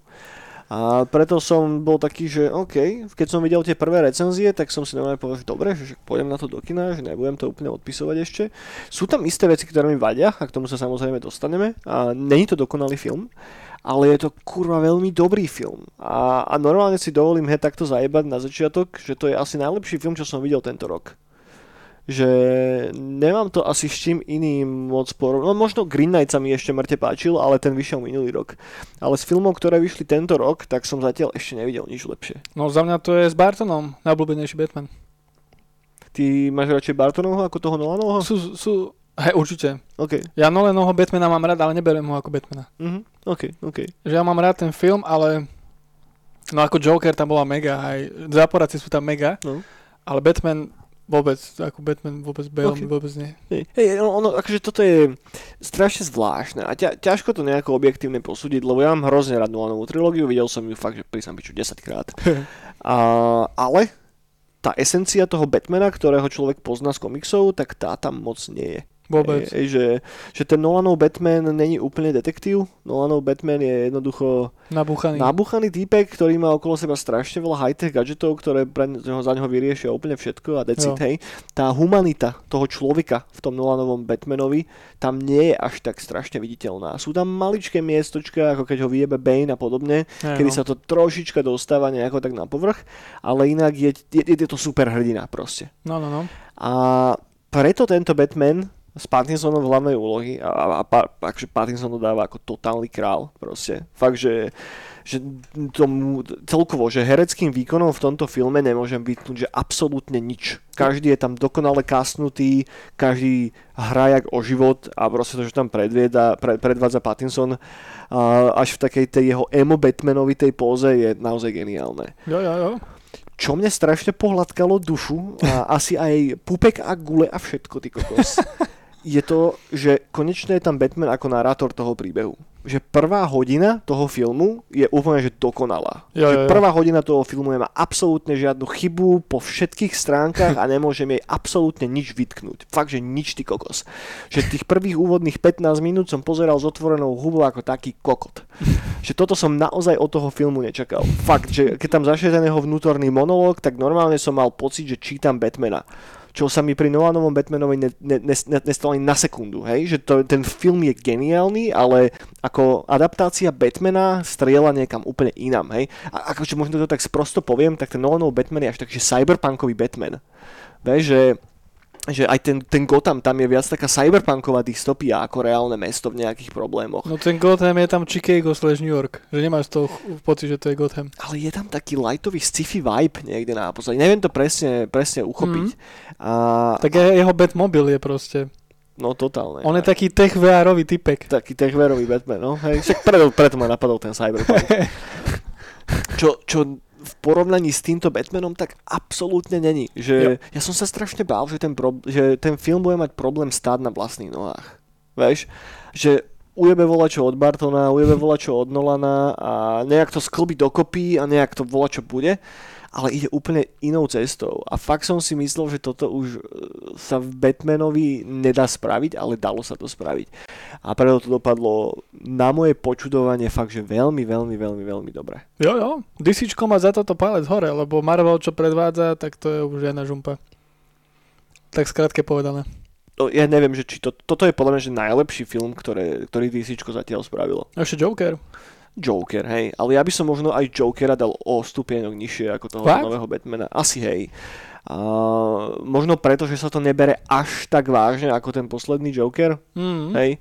A preto som bol taký, že OK, keď som videl tie prvé recenzie, tak som si normálne povedal, že dobre, že pôjdem na to do kina, že nebudem to úplne odpisovať ešte. Sú tam isté veci, ktoré mi vadia a k tomu sa samozrejme dostaneme. A není to dokonalý film, ale je to kurva veľmi dobrý film. A, a normálne si dovolím he takto zajebať na začiatok, že to je asi najlepší film, čo som videl tento rok že nemám to asi s čím iným moc porovnať. No možno Green Knight sa mi ešte mŕte páčil, ale ten vyšiel minulý rok. Ale z filmov, ktoré vyšli tento rok, tak som zatiaľ ešte nevidel nič lepšie. No za mňa to je s Bartonom, najobľúbenejší Batman. Ty máš radšej Bartonovho ako toho Nolanovho? Sú, sú, hej, určite. OK. Ja Nolanovho Batmana mám rád, ale neberiem ho ako Batmana. Mhm. OK, OK. Že ja mám rád ten film, ale no ako Joker tam bola mega, aj záporáci sú tam mega, No. ale Batman vôbec, ako Batman vôbec Bale Ok. okay. vôbec nie. Hej, hej, ono, akože toto je strašne zvláštne a ťa, ťažko to nejako objektívne posúdiť, lebo ja mám hrozne rád Nolanovú trilógiu, videl som ju fakt, že pri Sampiču 10 krát. A, ale tá esencia toho Batmana, ktorého človek pozná z komiksov, tak tá tam moc nie je. Vôbec. Ej, že, že ten Nolanov Batman není úplne detektív. Nolanov Batman je jednoducho Nabúchaný. Nabuchaný týpek, ktorý má okolo seba strašne veľa high-tech gadgetov, ktoré pre neho, za neho vyriešia úplne všetko a decit, hej. Tá humanita toho človeka v tom Nolanovom Batmanovi tam nie je až tak strašne viditeľná. Sú tam maličké miestočka, ako keď ho vyjebe Bane a podobne, Hej, kedy no. sa to trošička dostáva nejako tak na povrch, ale inak je, je, je to super hrdina proste. No, no, no. A preto tento Batman s Pattinsonom v hlavnej úlohy a, a, a akože Pattinson to dáva ako totálny král proste. Fakt, že, že tomu celkovo, že hereckým výkonom v tomto filme nemôžem vytknúť, že absolútne nič. Každý je tam dokonale kasnutý, každý hrá jak o život a proste to, že tam predvieda, pre, predvádza Pattinson a, až v takej tej jeho emo Batmanovitej póze je naozaj geniálne Jo, jo, jo. čo mne strašne pohľadkalo dušu a asi aj pupek a gule a všetko, ty kokos, je to, že konečne je tam Batman ako narátor toho príbehu. Že prvá hodina toho filmu je úplne že dokonalá. Jo, že jo, jo. prvá hodina toho filmu nemá absolútne žiadnu chybu po všetkých stránkach a nemôžem jej absolútne nič vytknúť. Fakt, že nič ty kokos. Že tých prvých úvodných 15 minút som pozeral s otvorenou hubou ako taký kokot. Že toto som naozaj od toho filmu nečakal. Fakt, že keď tam zašiel ten jeho vnútorný monológ, tak normálne som mal pocit, že čítam Batmana čo sa mi pri Nolanovom Batmanovi ne, ne, ne, ne, nestalo ani na sekundu, hej? že to, ten film je geniálny, ale ako adaptácia Batmana strieľa niekam úplne inam, hej. A akože možno to tak sprosto poviem, tak ten Nolanov Batman je až taký cyberpunkový Batman. Vieš, že že aj ten, ten Gotham tam je viac taká cyberpunková dystopia ako reálne mesto v nejakých problémoch. No ten Gotham je tam Chicago slash New York. Že nemáš ch- pocit, že to je Gotham. Ale je tam taký lightový sci-fi vibe niekde na pozadí. Neviem to presne, presne uchopiť. A, Tak je, jeho Batmobil je proste. no totálne. On je taký tech VR-ový typek. taký techverový Batman, no. Hej, však preto, preto ma napadol ten cyberpunk. čo, čo v porovnaní s týmto Batmanom tak absolútne není. Že ja som sa strašne bál, že ten, pro, že ten film bude mať problém stáť na vlastných nohách. Vieš? Že ujebe volačo od Bartona, ujebe volačo od Nolana a nejak to sklbí dokopy a nejak to volačo bude ale ide úplne inou cestou. A fakt som si myslel, že toto už e, sa v Batmanovi nedá spraviť, ale dalo sa to spraviť. A preto to dopadlo na moje počudovanie fakt, že veľmi, veľmi, veľmi, veľmi dobre. Jo, jo. DCčko má za toto palec hore, lebo Marvel, čo predvádza, tak to je už jedna žumpa. Tak skrátke povedané. No, ja neviem, že či to, toto je podľa mňa že najlepší film, ktoré, ktorý DC zatiaľ spravilo. Ešte Joker. Joker, hej. Ale ja by som možno aj Jokera dal o stupienok nižšie ako toho Fakt? nového Batmana. Asi hej. A možno preto, že sa to nebere až tak vážne ako ten posledný Joker, Mm. hej.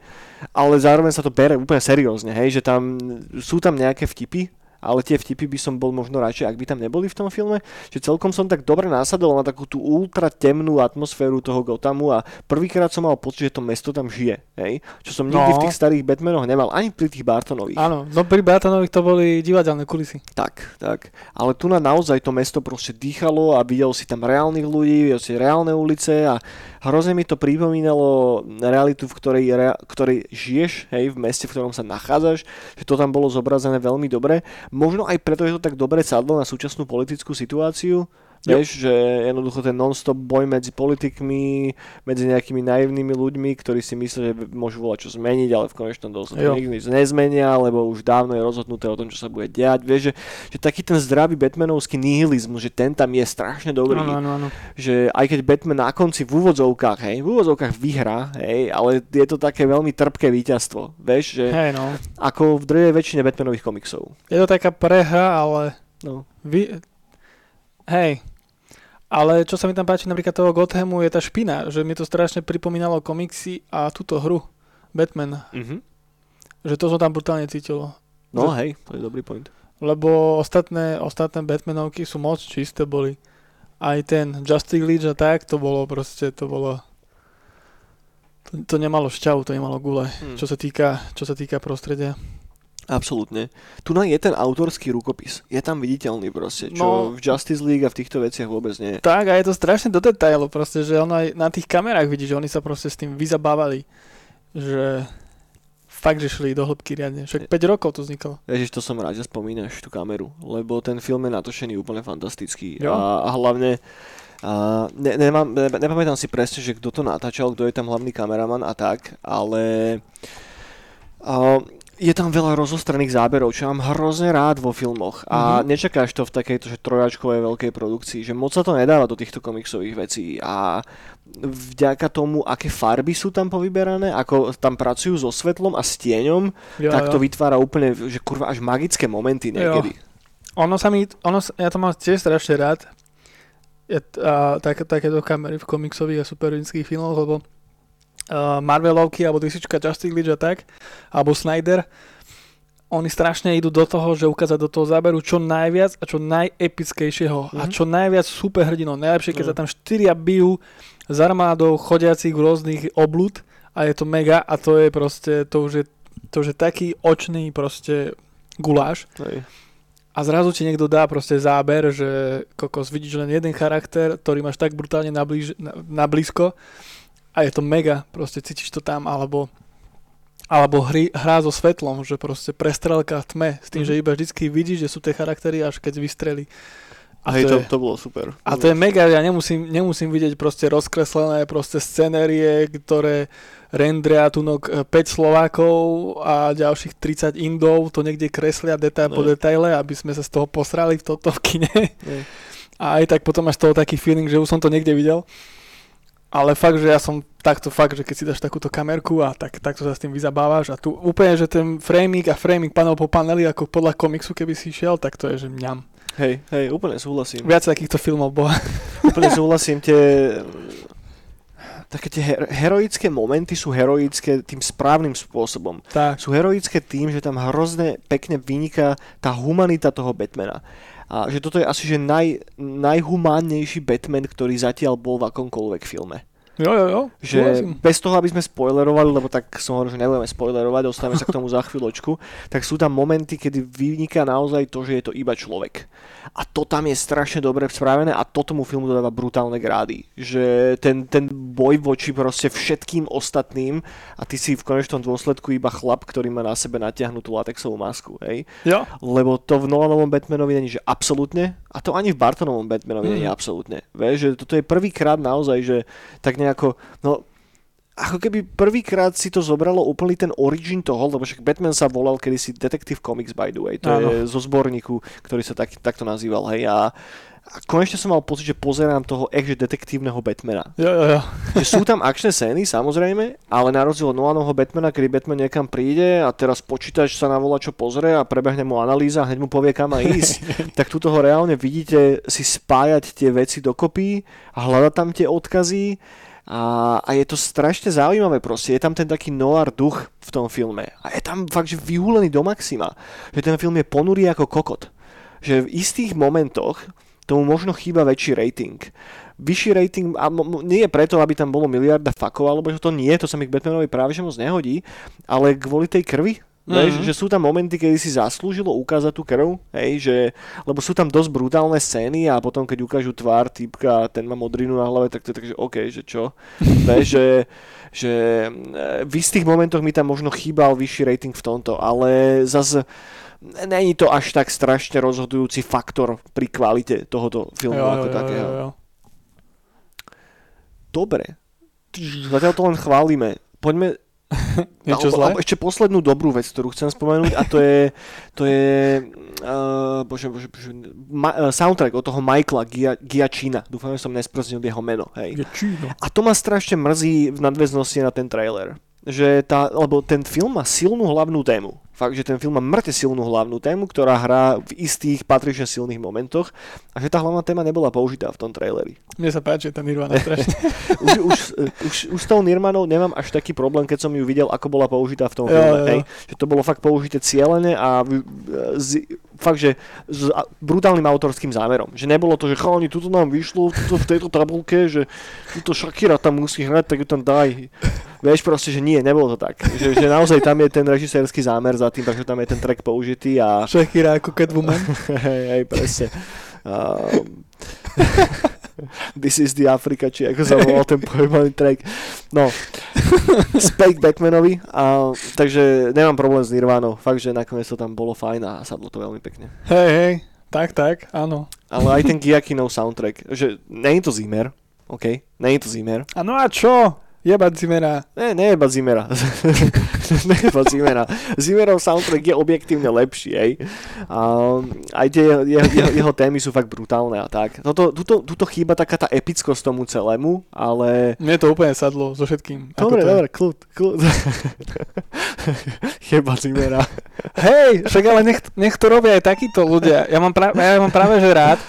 Ale zároveň sa to bere úplne seriózne, hej, že tam sú tam nejaké vtipy, ale tie vtipy by som bol možno radšej, ak by tam neboli v tom filme, že celkom som tak dobre nasadol na takú tú ultra temnú atmosféru toho Gothamu a prvýkrát som mal pocit, že to mesto tam žije, hej, čo som nikdy No. v tých starých Batmanoch nemal, ani pri tých Bartonových. Áno, no pri Batonových to boli divadelné kulisy. Tak, tak. Ale tu na naozaj to mesto proste dýchalo a videl si tam reálnych ľudí, videl si reálne ulice a hrozne mi to pripomínalo realitu, v ktorej, rea- ktorej žiješ, hej, v meste, v ktorom sa nachádzaš, že to tam bolo zobrazené veľmi dobre. Možno aj preto, že to tak dobre sadlo na súčasnú politickú situáciu, Jo. Vieš, že jednoducho ten non-stop boj medzi politikmi, medzi nejakými naivnými ľuďmi, ktorí si myslia, že môžu volať čo zmeniť, ale v konečnom dôsledku nikdy nič nezmenia, lebo už dávno je rozhodnuté o tom, čo sa bude diať. Vieš, že, že taký ten zdravý Batmanovský nihilizmus, že ten tam je strašne dobrý. Áno, áno, áno. Že aj keď Batman na konci v úvodzovkách, hej, v úvodzovkách vyhrá, hej, ale je to také veľmi trpké víťazstvo. Vieš, že Hej, no. ako v drvej väčšine Batmanových komiksov. Je to taká prehra, ale... No. Vy... Hej. Ale čo sa mi tam páči napríklad toho Gothamu je tá špina, že mi to strašne pripomínalo komiksy a túto hru Batman. Mhm. Že to som tam brutálne cítil. No Že- hej, to je dobrý point. Lebo ostatné, ostatné Batmanovky sú moc čisté boli. Aj ten Justice League a tak, to bolo proste, to bolo... To, to nemalo šťavu, to nemalo gule, Hm. čo sa týka, čo sa týka prostredia. Absolútne. Tu je ten autorský rukopis. Je tam viditeľný proste, čo No. v Justice League a v týchto veciach vôbec nie. Tak a je to strašne do detailu proste, že ono aj na tých kamerách vidí, že oni sa proste s tým vyzabávali. Že fakt, že šli do hĺbky riadne. Však 5 rokov to vzniklo. Ježiš, to som rád, že spomínaš tú kameru, lebo ten film je natočený úplne fantastický Jo. a, a hlavne A ne, nemám, ne, nepamätám si presne, že kto to natáčal, kto je tam hlavný kameraman a tak, ale a, je tam veľa rozostrených záberov, čo mám hrozne rád vo filmoch a mm-hmm. nečakáš to v takejto že trojačkovej veľkej produkcii, že moc sa to nedáva do týchto komiksových vecí a vďaka tomu, aké farby sú tam povyberané, ako tam pracujú so svetlom a s tieňom, jo, tak jo. to vytvára úplne, že kurva, až magické momenty niekedy. Jo. Ono sa mi, ono, ja to mám tiež strašne rád, je, a, tak, takéto kamery v komiksových a superhrdinských filmoch, lebo uh, Marvelovky alebo DC Justice League a tak, alebo Snyder, oni strašne idú do toho, že ukázať do toho záberu čo najviac a čo najepickejšieho mm-hmm. a mhm. čo najviac superhrdinov. Najlepšie, keď mm. sa tam štyria bijú s armádou chodiacich rôznych oblúd a je to mega a to je proste, to už je, to už je taký očný proste guláš. Hej. A zrazu ti niekto dá proste záber, že kokos, vidíš len jeden charakter, ktorý máš tak brutálne na, blíž, na, na blízko a je to mega, proste cítiš to tam, alebo alebo hry, hrá so svetlom, že proste prestrelka v tme, s tým, mm. že iba vždycky vidíš, že sú tie charaktery, až keď vystreli. A Hej, to, je, to, to bolo super. A to je mega, ja nemusím, nemusím vidieť proste rozkreslené proste scenérie, ktoré rendria tu 5 e, Slovákov a ďalších 30 Indov, to niekde kreslia detail po detaile, aby sme sa z toho posrali v toto v kine. Ne. A aj tak potom máš toho taký feeling, že už som to niekde videl. Ale fakt, že ja som takto fakt, že keď si dáš takúto kamerku a tak, takto sa s tým vyzabávaš a tu úplne, že ten framing a framing panel po paneli ako podľa komiksu, keby si šiel, tak to je, že mňam. Hej, hej, úplne súhlasím. Viac takýchto filmov bola. úplne súhlasím, tie také tie her- heroické momenty sú heroické tým správnym spôsobom. Tak. Sú heroické tým, že tam hrozne pekne vyniká tá humanita toho Batmana. A že toto je asi že naj, najhumánnejší Batman, ktorý zatiaľ bol v akomkoľvek filme. Jo, jo, jo. Že bez toho, aby sme spoilerovali, lebo tak som hovoril, že nebudeme spoilerovať, dostaneme sa k tomu za chvíľočku, tak sú tam momenty, kedy vyniká naozaj to, že je to iba človek. A to tam je strašne dobre spravené a to tomu filmu dodáva brutálne grády. Že ten, ten boj voči proste všetkým ostatným a ty si v konečnom dôsledku iba chlap, ktorý má na sebe natiahnutú latexovú masku. Hej? Jo. Lebo to v Nolanovom Batmanovi není, že absolútne, a to ani v Bartonovom Batmanovi mm. není absolútne. Vieš, že toto je prvýkrát naozaj, že tak nejako, no ako keby prvýkrát si to zobralo úplný ten origin toho, lebo však Batman sa volal kedysi Detective Comics by the way, to Áno. je zo zborníku, ktorý sa tak, takto nazýval, hej, a, a konečne som mal pocit, že pozerám toho ekže detektívneho Batmana. Jo, jo, jo. že sú tam akčné scény, samozrejme, ale na rozdiel od Nolanoho Batmana, kedy Batman niekam príde a teraz počítač sa na čo pozrie a prebehne mu analýza a hneď mu povie, kam má ísť, tak tu toho reálne vidíte si spájať tie veci dokopy a hľadať tam tie odkazy a, a je to strašne zaujímavé proste. Je tam ten taký noir duch v tom filme. A je tam fakt, že vyhúlený do maxima. Že ten film je ponurý ako kokot. Že v istých momentoch tomu možno chýba väčší rating. Vyšší rating, a nie je preto, aby tam bolo miliarda fakov, alebo že to nie, to sa mi k Batmanovi práve že moc nehodí, ale kvôli tej krvi, Mm-hmm. že sú tam momenty, kedy si zaslúžilo ukázať tú krv, hej, že, lebo sú tam dosť brutálne scény a potom keď ukážu tvár typka a ten má modrinu na hlave, tak to je tak, že OK, že čo? Vieš, že, že e, v istých momentoch mi tam možno chýbal vyšší rating v tomto, ale zase není to až tak strašne rozhodujúci faktor pri kvalite tohoto filmu jo, ako jo, takého. Jo, jo. Dobre. Zatiaľ to len chválime. Poďme Niečo zlé? ešte poslednú dobrú vec, ktorú chcem spomenúť a to je, to je uh, bože, bože, bože, ma, uh, soundtrack od toho Michaela Gia, Giacchina. Dúfam, že som nesproznil jeho meno. Hej. A to ma strašne mrzí v nadväznosti na ten trailer. Že tá, lebo ten film má silnú hlavnú tému fakt, že ten film má mŕte silnú hlavnú tému, ktorá hrá v istých patrične silných momentoch a že tá hlavná téma nebola použitá v tom traileri. Mne sa páči tá Nirvana strašne. už, už, už, už, s tou Nirvanou nemám až taký problém, keď som ju videl, ako bola použitá v tom jo, filme. Jo, jo. Hej? Že to bolo fakt použité cieľene a z, fakt, že s brutálnym autorským zámerom. Že nebolo to, že chalani, tuto nám vyšlo tuto v tejto tabulke, že tuto Shakira tam musí hrať, tak ju tam daj. Vieš proste, že nie, nebolo to tak. Že, že naozaj tam je ten režisérsky zámer za tým, takže tam je ten track použitý a... Shakira ako Catwoman. hej, hej, presne. Um, This is the Africa, či ako sa volal ten pojebaný track. No, späť Backmanovi, a, takže nemám problém s Nirvánou. Fakt, že nakoniec to tam bolo fajn a sadlo to veľmi pekne. Hej, hej, Tak, tak, áno. Ale aj ten Giakinov soundtrack, že je to Zimmer, OK, je to Zimmer. A no a čo? Jebať Zimera. Ne, nejeba Zimera. nejeba Zimera. Zimmerov soundtrack je objektívne lepší, hej. A aj tie jeho, jeho, jeho témy sú fakt brutálne a tak. Toto, tuto, tuto chýba taká tá epickosť tomu celému, ale... Mne to úplne sadlo so všetkým. Dobre, dobre, kľud, kľud. Jeba Zimera. Hej, však ale nech, nech to robia aj takíto ľudia. Ja mám, pra, ja mám práve že rád,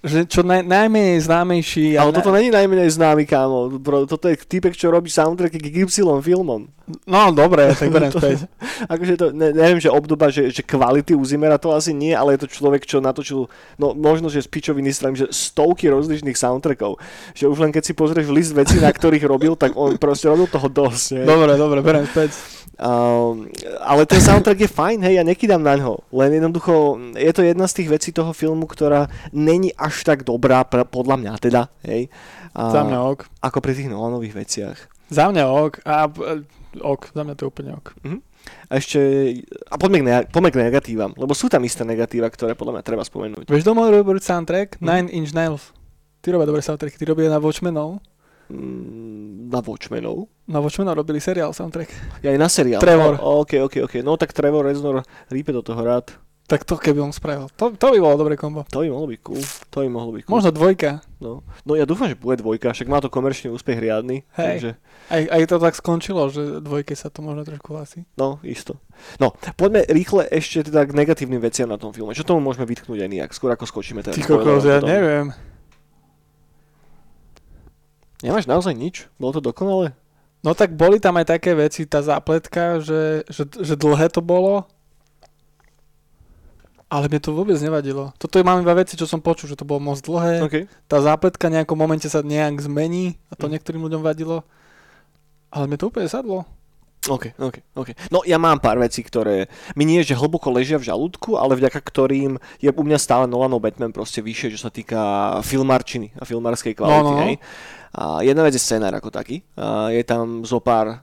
že čo naj, najmenej známejší. Ale toto není najmenej známy, kámo. Bro, toto je typek, čo robí soundtracky k Y filmom. No, dobre, tak beriem späť. akože to, ne, neviem, že obdoba, že, že kvality u Zimmera to asi nie, ale je to človek, čo natočil, no možno, že z pičoviny strany, že stovky rozličných soundtrackov. Že už len keď si pozrieš list vecí, na ktorých robil, tak on proste robil toho dosť. Ne? Dobre, dobre, beriem späť. Um, ale ten soundtrack je fajn, hej, ja nekydám na ňo. Len jednoducho, je to jedna z tých vecí toho filmu, ktorá není až tak dobrá, pre, podľa mňa teda, hej. A, za mňa ok. Ako pri tých Nolanových veciach. Za mňa ok. A, ok, za mňa to je úplne ok. Uh-huh. A ešte, a poďme k, ne, poďme k negatívam, lebo sú tam isté negatíva, ktoré podľa mňa treba spomenúť. Vieš, doma robiť soundtrack? Hmm. Nine Inch Nails. Ty robia dobré soundtracky, ty robia na Watchmenov. Mm, na Watchmenov. Na Watchmenov robili seriál soundtrack. Ja aj na seriál. Trevor. O, ok, ok, ok. No tak Trevor Reznor rípe do toho rád. Tak to keby on spravil. To, to by bolo dobré kombo. To by mohlo byť cool. To by mohlo byť cool. Možno dvojka. No. no ja dúfam, že bude dvojka, však má to komerčný úspech riadny. Hej. Takže... Aj, aj to tak skončilo, že dvojke sa to možno trošku hlasí. No, isto. No, poďme rýchle ešte teda k negatívnym veciam na tom filme. Čo tomu môžeme vytknúť aj nejak, skôr ako skočíme teraz. Ty kokos, ja neviem. Nemáš naozaj nič? Bolo to dokonale? No tak boli tam aj také veci, tá zápletka, že, že, že dlhé to bolo, ale mne to vôbec nevadilo. Toto je mám iba veci, čo som počul, že to bolo moc dlhé. Okay. Tá zápletka v nejakom momente sa nejak zmení a to mm. niektorým ľuďom vadilo. Ale mne to úplne sadlo. OK, OK, OK. No ja mám pár vecí, ktoré mi nie že hlboko ležia v žalúdku, ale vďaka ktorým je u mňa stále Nolanov Batman proste vyššie, čo sa týka filmarčiny a filmarskej kvality. No, no. Hej. A jedna vec je scenár ako taký. A je tam zo pár,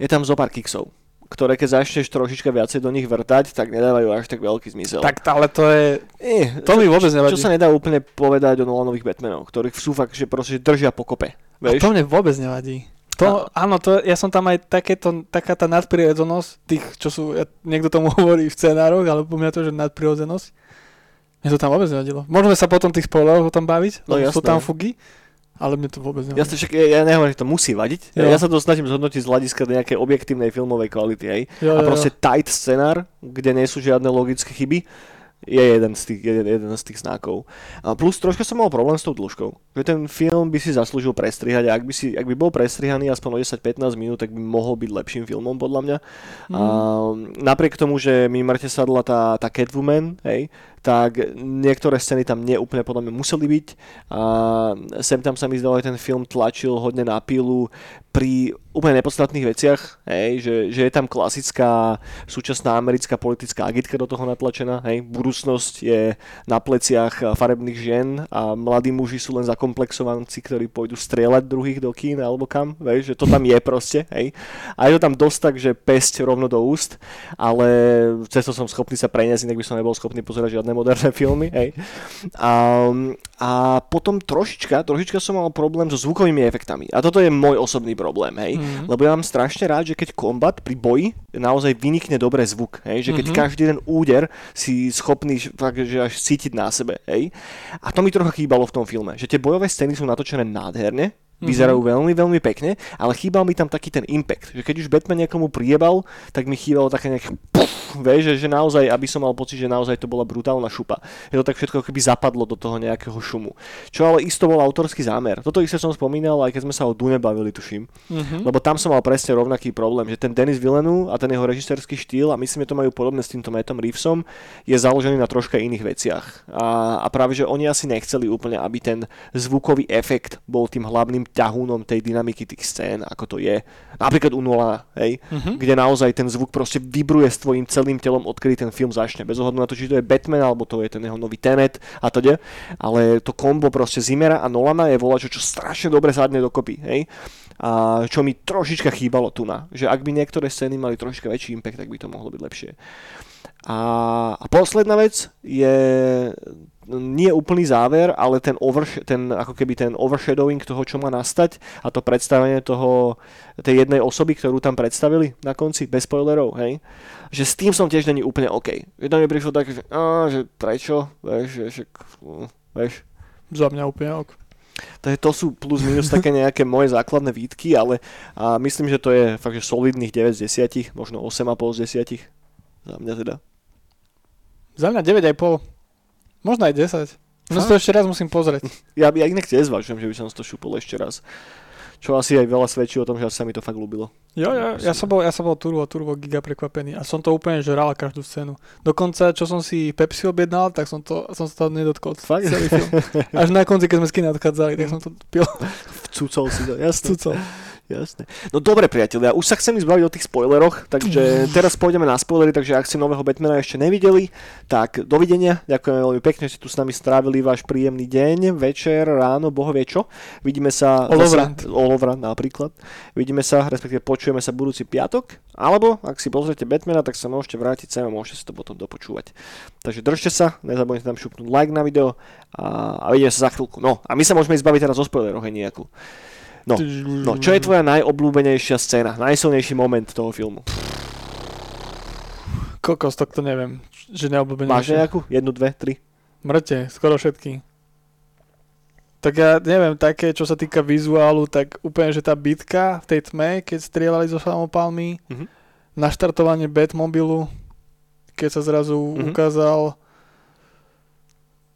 je tam zo pár kiksov ktoré keď začneš trošička viacej do nich vrtať, tak nedávajú až tak veľký zmysel. Tak ale to je... Eh, to mi vôbec nevadí. Čo sa nedá úplne povedať o Nolanových Batmanov, ktorých sú fakt, že proste držia pokope. Vieš? A to mne vôbec nevadí. To, a... áno, to, ja som tam aj takéto, taká tá nadprirodzenosť tých, čo sú, ja, niekto tomu hovorí v scenároch, ale po mňa to, že nadprirodzenosť. Mne to tam vôbec nevadilo. Môžeme sa potom tých spoilerov o tom baviť, no, sú tam fugy. Ale mne to vôbec nevadí. Ja, však, ja, ja nehovorím, že to musí vadiť. Ja, ja sa to snažím zhodnotiť z hľadiska nejakej objektívnej filmovej kvality. Hej. Jo, a proste jo. tight scenár, kde nie sú žiadne logické chyby, je jeden z tých, jeden, jeden z tých znakov. A plus troška som mal problém s tou dĺžkou. Že ten film by si zaslúžil prestrihať a ak by, si, ak by bol prestrihaný aspoň o 10-15 minút, tak by mohol byť lepším filmom podľa mňa. Mm. A, napriek tomu, že mi mŕte sadla tá, tá Catwoman, hej, tak niektoré scény tam neúplne podľa mňa museli byť a sem tam sa mi zdalo, že ten film tlačil hodne na pilu pri úplne nepodstatných veciach, hej, že, že je tam klasická súčasná americká politická agitka do toho natlačená, hej, budúcnosť je na pleciach farebných žien a mladí muži sú len zakomplexovanci, ktorí pôjdu strieľať druhých do kín alebo kam, hej, že to tam je proste, hej. A je to tam dosť tak, že pesť rovno do úst, ale cez to som schopný sa preniesť, inak by som nebol schopný pozerať žiadne moderné filmy, hej. A, a potom trošička, trošička som mal problém so zvukovými efektami. A toto je môj osobný problém, hej. Mm. Lebo ja mám strašne rád, že keď kombat pri boji naozaj vynikne dobré zvuk, hej. Že keď mm-hmm. každý ten úder si schopný fakt, že až cítiť na sebe, hej. A to mi trocha chýbalo v tom filme, že tie bojové scény sú natočené nádherne. Vyzerajú mm-hmm. veľmi, veľmi pekne, ale chýbal mi tam taký ten impact, že keď už Batman niekomu priebal, tak mi chýbalo také nejaké vieš, že, že naozaj, aby som mal pocit, že naozaj to bola brutálna šupa. Je to tak všetko keby zapadlo do toho nejakého šumu. Čo ale isto bol autorský zámer. Toto isté som spomínal, aj keď sme sa o Dune bavili, tuším. Mm-hmm. Lebo tam som mal presne rovnaký problém, že ten Denis Villeneuve a ten jeho režisérsky štýl, a myslím, že to majú podobné s týmto Mattom Reevesom, je založený na troška iných veciach. A, a práve, že oni asi nechceli úplne, aby ten zvukový efekt bol tým hlavným ťahúnom tej dynamiky tých scén, ako to je. Napríklad u Nolana, hej, uh-huh. kde naozaj ten zvuk proste vibruje s tvojim celým telom, odkedy ten film začne. Bez ohľadu na to, či to je Batman, alebo to je ten jeho nový Tenet a teda. Ale to kombo proste Zimera a Nolana je volačo, čo strašne dobre sadne dokopy, hej. A čo mi trošička chýbalo tu na, že ak by niektoré scény mali trošička väčší impact, tak by to mohlo byť lepšie. A, a posledná vec je nie úplný záver, ale ten, oversh- ten, ako keby ten overshadowing toho, čo má nastať a to predstavenie toho, tej jednej osoby, ktorú tam predstavili na konci, bez spoilerov, hej, že s tým som tiež není úplne OK. Jedno mi prišlo také, že, á, že prečo, vieš, že, že, vieš. Za mňa úplne ok. To, je, to sú plus minus také nejaké moje základné výtky, ale a myslím, že to je fakt, že solidných 9 z 10, možno 8,5 z 10. Za mňa teda. Za mňa 9,5. Možno aj 10. No to ešte raz musím pozrieť. Ja, ja inak tiež zvažujem, že by som to šupol ešte raz. Čo asi aj veľa svedčí o tom, že sa mi to fakt ľúbilo. Jo, jo, ja som bol, ja som bol turbo, turbo giga prekvapený a som to úplne žral každú scénu. Dokonca, čo som si Pepsi objednal, tak som, to, som sa to nedotkol. Fakt? Celý film. Až na konci, keď sme z kina odchádzali, tak som to pil. Vcúcol si to, jasne. Vcúcol. Jasne. No dobre priatelia, už sa chcem zbaviť o tých spoileroch, takže teraz pôjdeme na spoilery, takže ak ste nového Batmana ešte nevideli, tak dovidenia. Ďakujem veľmi pekne, že ste tu s nami strávili váš príjemný deň, večer, ráno, boho vie čo. Vidíme sa... Olovrant. Olovrant napríklad. Vidíme sa, respektíve počujeme sa budúci piatok, alebo ak si pozriete Batmana, tak sa môžete vrátiť sem a môžete si to potom dopočúvať. Takže držte sa, nezabudnite tam šupnúť like na video a, a vidíme sa za chvíľku. No a my sa môžeme zbaviť teraz o spoileroch nejakú. No, no, čo je tvoja najobľúbenejšia scéna, najsilnejší moment toho filmu? Kokos, tak to neviem. Že neobľúbenejšia. Máš nejakú? Jednu, dve, tri? Mŕte, skoro všetky. Tak ja neviem, také, čo sa týka vizuálu, tak úplne, že tá bitka v tej tme, keď strieľali zo samopalmy, Mhm. naštartovanie Batmobilu, keď sa zrazu Mhm. ukázal,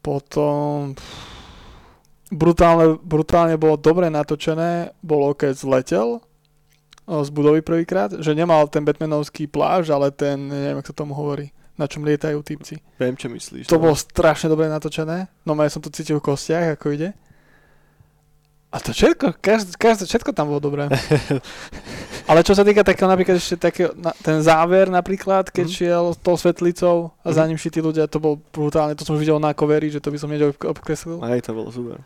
potom brutálne, brutálne bolo dobre natočené, bolo keď zletel z budovy prvýkrát, že nemal ten Batmanovský pláž, ale ten, neviem, ako sa tomu hovorí, na čom lietajú typci. Viem, čo myslíš. To no. bolo strašne dobre natočené. No ja som to cítil v kostiach, ako ide. A to všetko, každé, každé, všetko tam bolo dobré. Ale čo sa týka takého napríklad ešte takého, na, ten záver napríklad, keď Mhm. šiel s tou svetlicou a za Mhm. ním šli tí ľudia, to bol brutálne, to som už videl na coveri, že to by som hneď ob- obkreslil. Hej, to bolo super.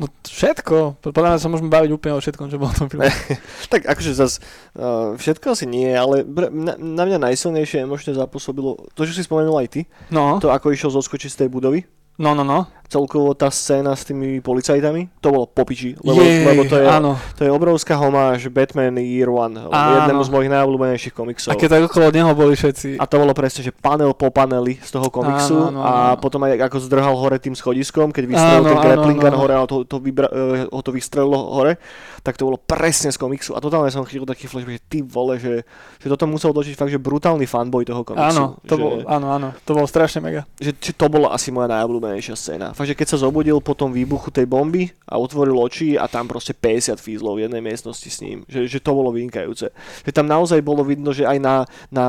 No všetko, podľa mňa sa môžeme baviť úplne o všetkom, čo bolo v tom filme. Tak akože zas, uh, všetko asi nie, ale br- na, na mňa najsilnejšie emočne zapôsobilo to, čo si spomenul aj ty, No, to ako išiel zoskočiť z tej budovy. No, no, no. Celkovo tá scéna s tými policajtami, to bolo popiči, lebo, Jej, lebo to, je, áno. to je obrovská homáž Batman Year One, Áno. jednému z mojich najobľúbenejších komiksov. A keď tak okolo neho boli všetci. A to bolo presne, že panel po paneli z toho komiksu Áno, áno, a áno. potom aj ako zdrhal hore tým schodiskom, keď vystrelil Áno, ten grappling gun hore a to, to vybra- eh, ho to vystrelilo hore, tak to bolo presne z komiksu. A totálne som chytil taký flash, že ty vole, že, že toto musel točiť fakt, že brutálny fanboy toho komiksu. Áno, to že, bol, áno, áno, to bolo strašne mega. že, že to bola asi moja najobľúbenejšia scéna. Fakt, že keď sa zobudil po tom výbuchu tej bomby a otvoril oči a tam proste 50 fízlov v jednej miestnosti s ním. Že, že to bolo vynikajúce. Že tam naozaj bolo vidno, že aj na, na,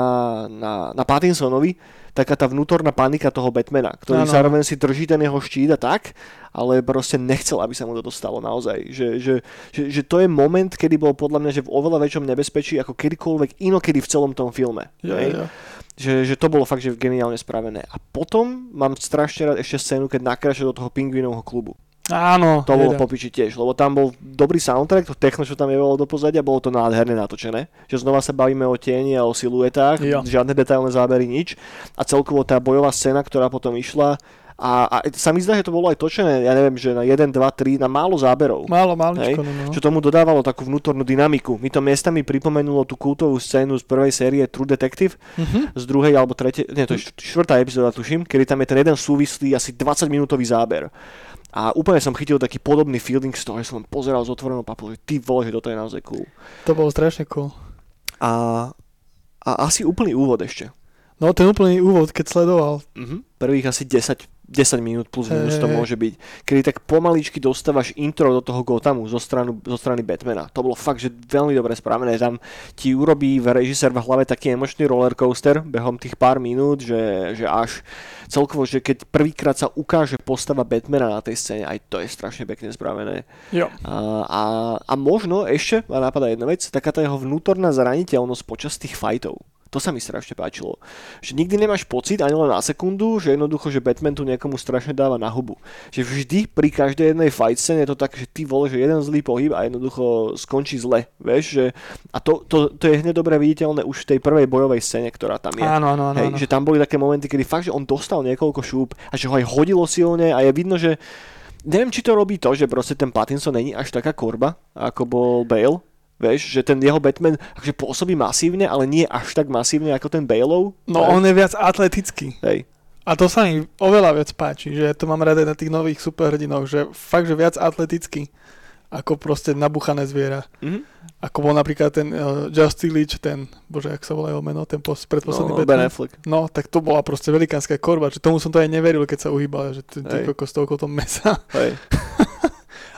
na, na Pattinsonovi taká tá vnútorná panika toho Batmana, ktorý Áno. zároveň si drží ten jeho štít a tak, ale proste nechcel, aby sa mu to dostalo naozaj. Že, že, že, že to je moment, kedy bol podľa mňa že v oveľa väčšom nebezpečí ako kedykoľvek inokedy v celom tom filme. Jo, Hej? Že, že to bolo fakt, že geniálne spravené. A potom mám strašne rád ešte scénu, keď nakračuje do toho pingvinovho klubu. Áno, To bolo popiči tiež, lebo tam bol dobrý soundtrack, to techno, čo tam je do pozadia, bolo to nádherne natočené. Že znova sa bavíme o tieni a o siluetách, Jo. žiadne detailné zábery, nič. A celkovo tá bojová scéna, ktorá potom išla, a, a sa mi zdá, že to bolo aj točené, ja neviem, že na 1, 2, 3, na málo záberov. Málo, maličko, no. Čo tomu dodávalo takú vnútornú dynamiku. Mi to miestami pripomenulo tú kultovú scénu z prvej série True Detective, Mhm. z druhej alebo tretej, nie, to je št- štvrtá epizóda, tuším, kedy tam je ten jeden súvislý asi 20 minútový záber. A úplne som chytil taký podobný feeling z toho, že som pozeral s otvorenou papou, že ty vole, že toto je naozaj cool. To bolo strašne cool. A, a asi úplný úvod ešte. No ten úplný úvod, keď sledoval. Mhm. Prvých asi 10, 10 minút plus minus to môže byť. Kedy tak pomaličky dostávaš intro do toho Gothamu zo, stranu, zo strany Batmana. To bolo fakt, že veľmi dobre spravené. Tam ti urobí v režisér v hlave taký emočný rollercoaster behom tých pár minút, že, že až celkovo, že keď prvýkrát sa ukáže postava Batmana na tej scéne, aj to je strašne pekne spravené. Jo. A, a, a možno ešte, ma napadá jedna vec, taká tá jeho vnútorná zraniteľnosť počas tých fightov. To sa mi strašne páčilo. Že nikdy nemáš pocit, ani len na sekundu, že jednoducho, že Batman tu niekomu strašne dáva na hubu. Že vždy pri každej jednej fight scéne je to tak, že ty vole, že jeden zlý pohyb a jednoducho skončí zle. Vieš, že... A to, to, to je hneď dobre viditeľné už v tej prvej bojovej scéne, ktorá tam je. Áno, áno, áno. Hej, áno. že tam boli také momenty, kedy fakt, že on dostal niekoľko šúp a že ho aj hodilo silne a je vidno, že neviem, či to robí to, že proste ten Pattinson není až taká korba, ako bol Bale, Vieš, že ten jeho Batman akože pôsobí masívne, ale nie až tak masívne ako ten Baleov. No Hej. on je viac atletický. Hej. A to sa mi oveľa viac páči, že to mám rada na tých nových superhrdinoch, že fakt, že viac atletický ako proste nabuchané zviera. Mhm. Ako bol napríklad ten uh, Justy Leach, ten, bože, jak sa volá jeho meno, ten pos, predposledný No, Batman. ben Affleck. No, tak to bola proste velikánska korba, že tomu som to aj neveril, keď sa uhýbal, že ty, ty kokos toľko to mesa. Hej.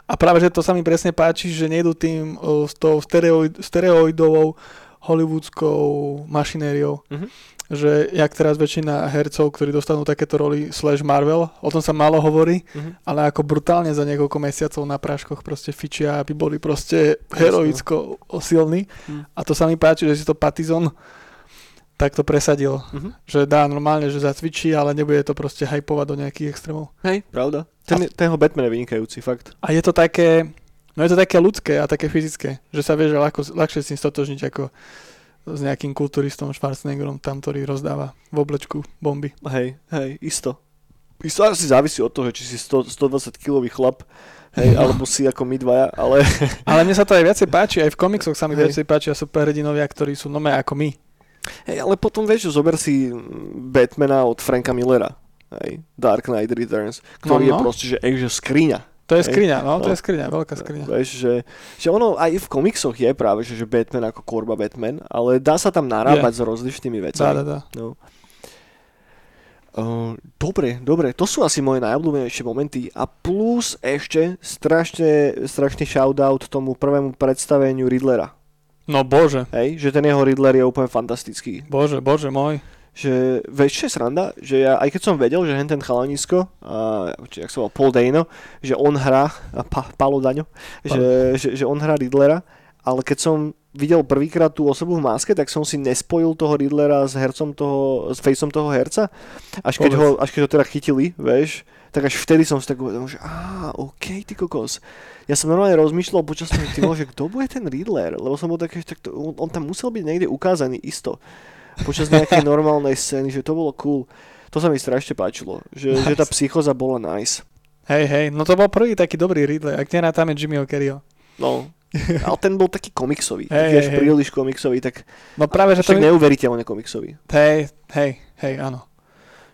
A práve, že to sa mi presne páči, že nejdu tým uh, s tou stereoid, stereoidovou hollywoodskou mašinériou. Mhm. Že jak teraz väčšina hercov, ktorí dostanú takéto roli slash Marvel, o tom sa málo hovorí, Mhm. ale ako brutálne za niekoľko mesiacov na práškoch proste fičia, aby boli proste heroicko silní. Mhm. A to sa mi páči, že si to Patizon tak to presadil. Mhm. Že dá normálne, že zacvičí, ale nebude to proste hypovať do nejakých extrémov. Hej, pravda. Ten, ten jeho Batman je vynikajúci, fakt. A je to také, no je to také ľudské a také fyzické, že sa vie, že ľahko, ľahšie s tým stotožniť ako s nejakým kulturistom Schwarzeneggerom tam, ktorý rozdáva v oblečku bomby. Hej, hej, isto. Isto asi závisí od toho, či si 100, 120 kilový chlap, hej, No. alebo si ako my dvaja, ale Ale mne sa to aj viacej páči, aj v komiksoch sa mi Hej. viacej páčia superhrdinovia, ktorí sú nome ako my. Hej, ale potom vieš, zober si Batmana od Franka Millera. Hej, Dark Knight Returns, ktorý No, je no. proste, že, že skriňa. To je skriňa, no, to No. je skriňa, veľká skriňa. Vieš, že, že ono aj v komiksoch je práve, že, že Batman ako korba Batman, ale dá sa tam narábať s rozličnými Dá, vecami. dá, dá. No. Uh, dobre, dobre, to sú asi moje najobľúbenejšie momenty a plus ešte strašne, strašný shoutout tomu prvému predstaveniu Riddlera. No bože, Hej, že ten jeho Riddler je úplne fantastický. bože, bože môj. Že vieš, čo je sranda? Že ja, aj keď som vedel, že ten chalanisko, a, či, jak sa volá, Paul Dano, že on hrá, a pa, Paolo Daňo, že, že, že on hrá Riddlera, ale keď som videl prvýkrát tú osobu v máske, tak som si nespojil toho Riddlera s hercom toho, s faceom toho herca. Až keď, ho, až keď ho teda chytili, vieš, tak až vtedy som si tak uvedomil, že á, OK, ty kokos. Ja som normálne rozmýšľal počas toho, ty že kto bude ten Riddler, lebo som bol taký, že tak to, on, on tam musel byť niekde ukázaný isto. Počas nejakej normálnej scény, že to bolo cool. To sa mi strašne páčilo, že, nice. že tá psychoza bola nice. Hej, hej, no to bol prvý taký dobrý Ridley, ak nerátame Jimmyho Kerryho. No, ale ten bol taký komiksový. Hej, Tiež hej, hej. príliš komiksový, tak No práve, že to mi... neuveriteľne komiksový. Hej, hej, hej, áno.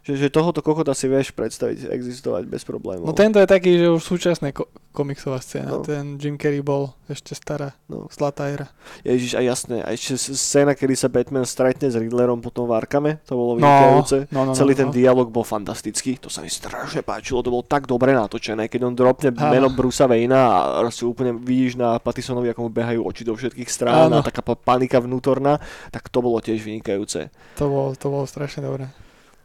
Že, že tohoto kokota si vieš predstaviť existovať bez problémov. No tento je taký, že už súčasná ko- komiksová scéna. No. Ten Jim Carrey bol ešte stará, No. zlatá era. Ježiš, a jasné, a ešte scéna, kedy sa Batman stretne s Riddlerom potom v Arkame, to bolo No, vynikajúce. no, no, Celý no, ten no. dialog bol fantastický, to sa mi strašne páčilo, to bolo tak dobre natočené, keď on dropne Áno. meno Brusa Wayna a si úplne vidíš na Pattisonovi, ako mu behajú oči do všetkých strán Áno. a taká pa- panika vnútorná, tak to bolo tiež vynikajúce. To bolo, to bolo strašne dobré.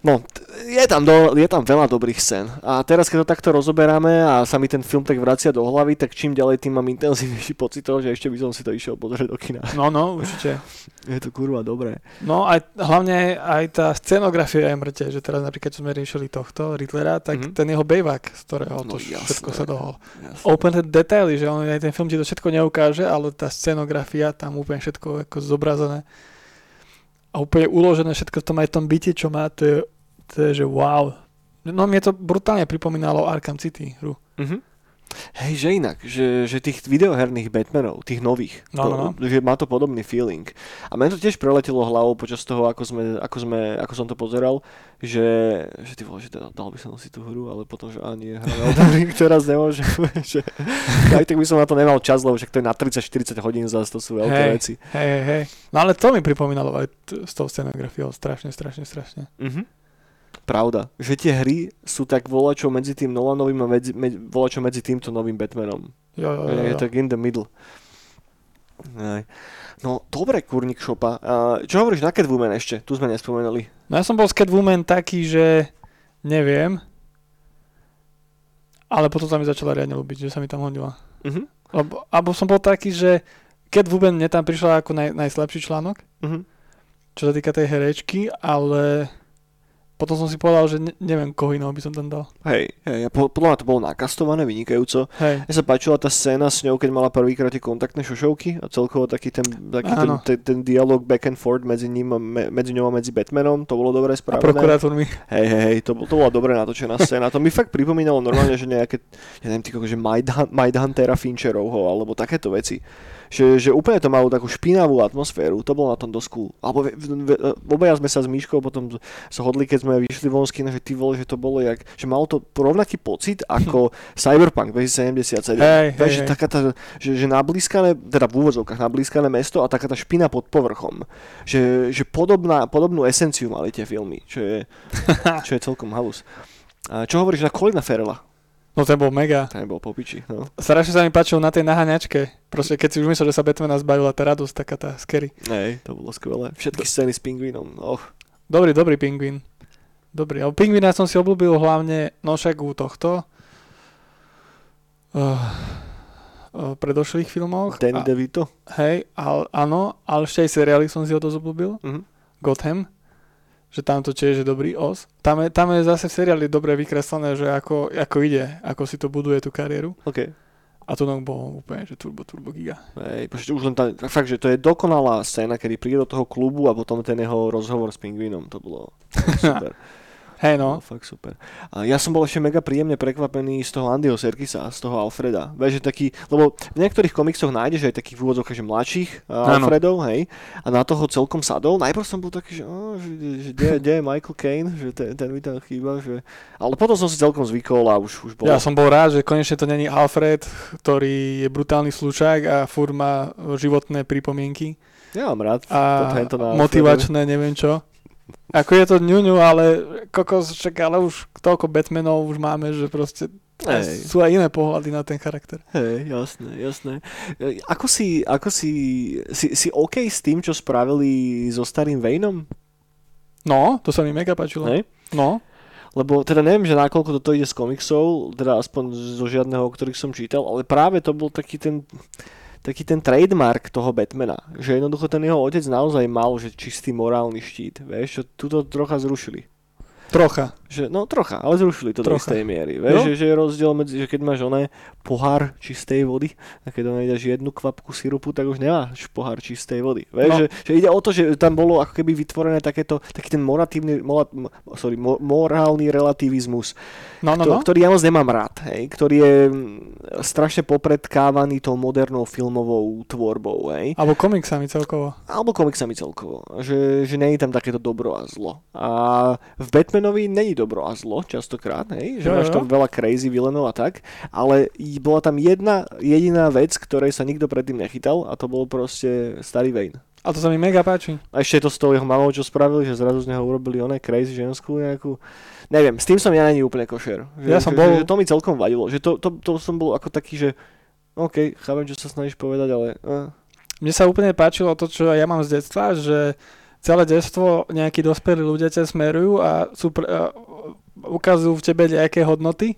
No, je tam, do, je tam veľa dobrých scén. A teraz, keď to takto rozoberáme a sa mi ten film tak vracia do hlavy, tak čím ďalej, tým mám intenzívnejší pocit toho, že ešte by som si to išiel pozrieť do kina. No, no, určite. Je to kurva dobré. No aj, hlavne aj tá scenografia je mŕte, že teraz napríklad, čo sme riešili tohto Riddlera, tak Mhm. mm-hmm. ten jeho bejvak, z ktorého to No, všetko jasné. sa dohol. Jasné. Úplne tie detaily, že on aj ten film ti to všetko neukáže, ale tá scenografia, tam úplne všetko ako zobrazené a úplne uložené všetko v tom aj v tom byte, čo má, to je, to je že wow. No mne to brutálne pripomínalo Arkham City hru. Mhm. Hej, že inak, že, že tých videoherných Batmanov, tých nových, No, to, no, no. že má to podobný feeling. A mňa to tiež preletelo hlavou počas toho, ako, sme, ako, sme, ako som to pozeral, že, že ty vole, že teda, dal by som si tú hru, ale potom, že ani hra Elden Ring teraz nemôžem, že aj tak by som na to nemal čas, lebo však to je na 30-40 hodín zase, to sú veľké Hej. veci. Hej, hej, hej. No ale to mi pripomínalo aj t- s tou scenografiou strašne, strašne, strašne. Mhm. Pravda, že tie hry sú tak volačo medzi tým Nolanovým a medzi, medzi, volačo medzi týmto novým Batmanom. Jo, jo, jo, Je, je jo. tak in the middle. Aj. No, dobre, kurník šopa. Čo hovoríš na Catwoman ešte? Tu sme nespomenuli. No ja som bol s Catwoman taký, že neviem, ale potom sa mi začala riadne ľúbiť, že sa mi tam hodila. Uh-huh. Lebo, alebo som bol taký, že Catwoman mne tam prišla ako naj, najslabší článok, Uh-huh. čo sa týka tej herečky, ale potom som si povedal, že ne, neviem, koho iného by som tam dal. Hej, hej, a po, podľa mňa to bolo nakastované vynikajúco. Hej, Mne sa páčila tá scéna s ňou, keď mala prvýkrát tie kontaktné šošovky a celkovo taký ten, taký ten, Áno. ten, ten dialog back and forth medzi, ním, a me, medzi ňou a medzi Batmanom, to bolo dobre a spravené. prokurátormi. Hej, hej, hej, to, to bola dobre natočená scéna. To mi fakt pripomínalo normálne, že nejaké, ja neviem, tyko, že Mindhun- Mindhuntera Fincherovho, alebo takéto veci. Že, že úplne to malo takú špinavú atmosféru, to bolo na tom dosť cool. Alebo ve, obaja sme sa s Myškou potom sa hodli, keď sme vyšli von z kina, že ty vole, že to bolo jak, že malo to rovnaký pocit ako Cyberpunk 2077. Hej, hej, že hej. taká tá, že, že nablískané, teda v úvodzovkách nablískané mesto a taká tá špina pod povrchom. Že, že podobná, podobnú esenciu mali tie filmy, čo je, čo je celkom halus. A čo hovoríš na Colina Ferrella? No ten bol mega. Ten bol po piči, no. Strašne sa mi páčil na tej naháňačke. Proste keď si už myslel, že sa Batmana zbavila tá radosť, taká tá scary. Hej, to bolo skvelé. Všetky scény s pingvínom, oh. Dobrý, dobrý pingvín. Dobrý, ale pingvína som si obľúbil hlavne, no však u tohto, uh, uh, predošlých filmoch. Danny a, DeVito. hej, ale, áno, ale ešte aj seriály som si ho dosť obľúbil. Mhm. Gotham, že tam to tiež je dobrý os. Tam je, tam je zase v seriáli dobre vykreslené, že ako, ako ide, ako si to buduje tú kariéru. OK. A to nám bolo úplne, že turbo, turbo giga. Hej, už len tá, fakt, že to je dokonalá scéna, kedy príde do toho klubu a potom ten jeho rozhovor s pingvínom, to bolo super. Hej No. no, Fakt super. A ja som bol ešte mega príjemne prekvapený z toho Andyho Serkisa, z toho Alfreda. Vieš, že taký, lebo v niektorých komiksoch nájdeš aj takých v úvodzovkách, že mladších uh. Alfredov, hej, a na toho celkom sadol. Najprv som bol taký, že, oh, že, že kde, je Michael Caine, že ten, ten mi tam chýba, že... Ale potom som si celkom zvykol a už, už bolo... ja som bol rád, že konečne to není Alfred, ktorý je brutálny slučák a fur má životné pripomienky ja mám rád a tento na motivačné, neviem čo. Ako je to ňuňu, ale kokos, však ale už toľko Batmanov už máme, že proste Hej. sú aj iné pohľady na ten charakter. Hej, jasné, jasné. E, Ako si, ako si, si, si OK s tým, čo spravili so starým Vejnom? No, to sa mi mega páčilo. Hej? No, Lebo teda neviem, že nakoľko toto ide z komiksov, teda aspoň zo žiadneho, o ktorých som čítal, ale práve to bol taký ten, taký ten trademark toho Batmana, že jednoducho ten jeho otec naozaj mal že čistý morálny štít, vieš, čo tuto trocha zrušili. trocha. Že, no trocha, ale zrušili to do Trocha. istej miery. Vieš, Jo. že, že je rozdiel medzi, že keď máš oné pohár čistej vody a keď do nej dáš jednu kvapku sirupu, tak už nemáš pohár čistej vody. Vieš, No. že, že, ide o to, že tam bolo ako keby vytvorené takéto, taký ten moratívny, mola, mo- sorry, mo, morálny relativizmus, No, no, kto- no. ktorý ja moc nemám rád, hej, ktorý je mm, strašne popredkávaný tou modernou filmovou tvorbou, hej Alebo komiksami celkovo. alebo komiksami celkovo, že, že není tam takéto dobro a zlo. A v Batmanovi není dobro a zlo častokrát, hej? že Jo, máš tam veľa crazy villainov a tak, ale bola tam jedna jediná vec, ktorej sa nikto predtým nechytal a to bol proste starý Wayne. A to sa mi mega páči. A ešte to s tou jeho mamou, čo spravili, že zrazu z neho urobili oné crazy ženskú nejakú. Neviem, s tým som ja není úplne košer. Že, Ja som že, bol- že, to mi celkom vadilo. Že to, to, to som bol ako taký, že OK, chápem, čo sa snažíš povedať, ale... Uh, Mne sa úplne páčilo to, čo ja mám z detstva, že celé detstvo nejakí dospelí ľudia ťa smerujú a, sú pr- a ukazujú v tebe nejaké hodnoty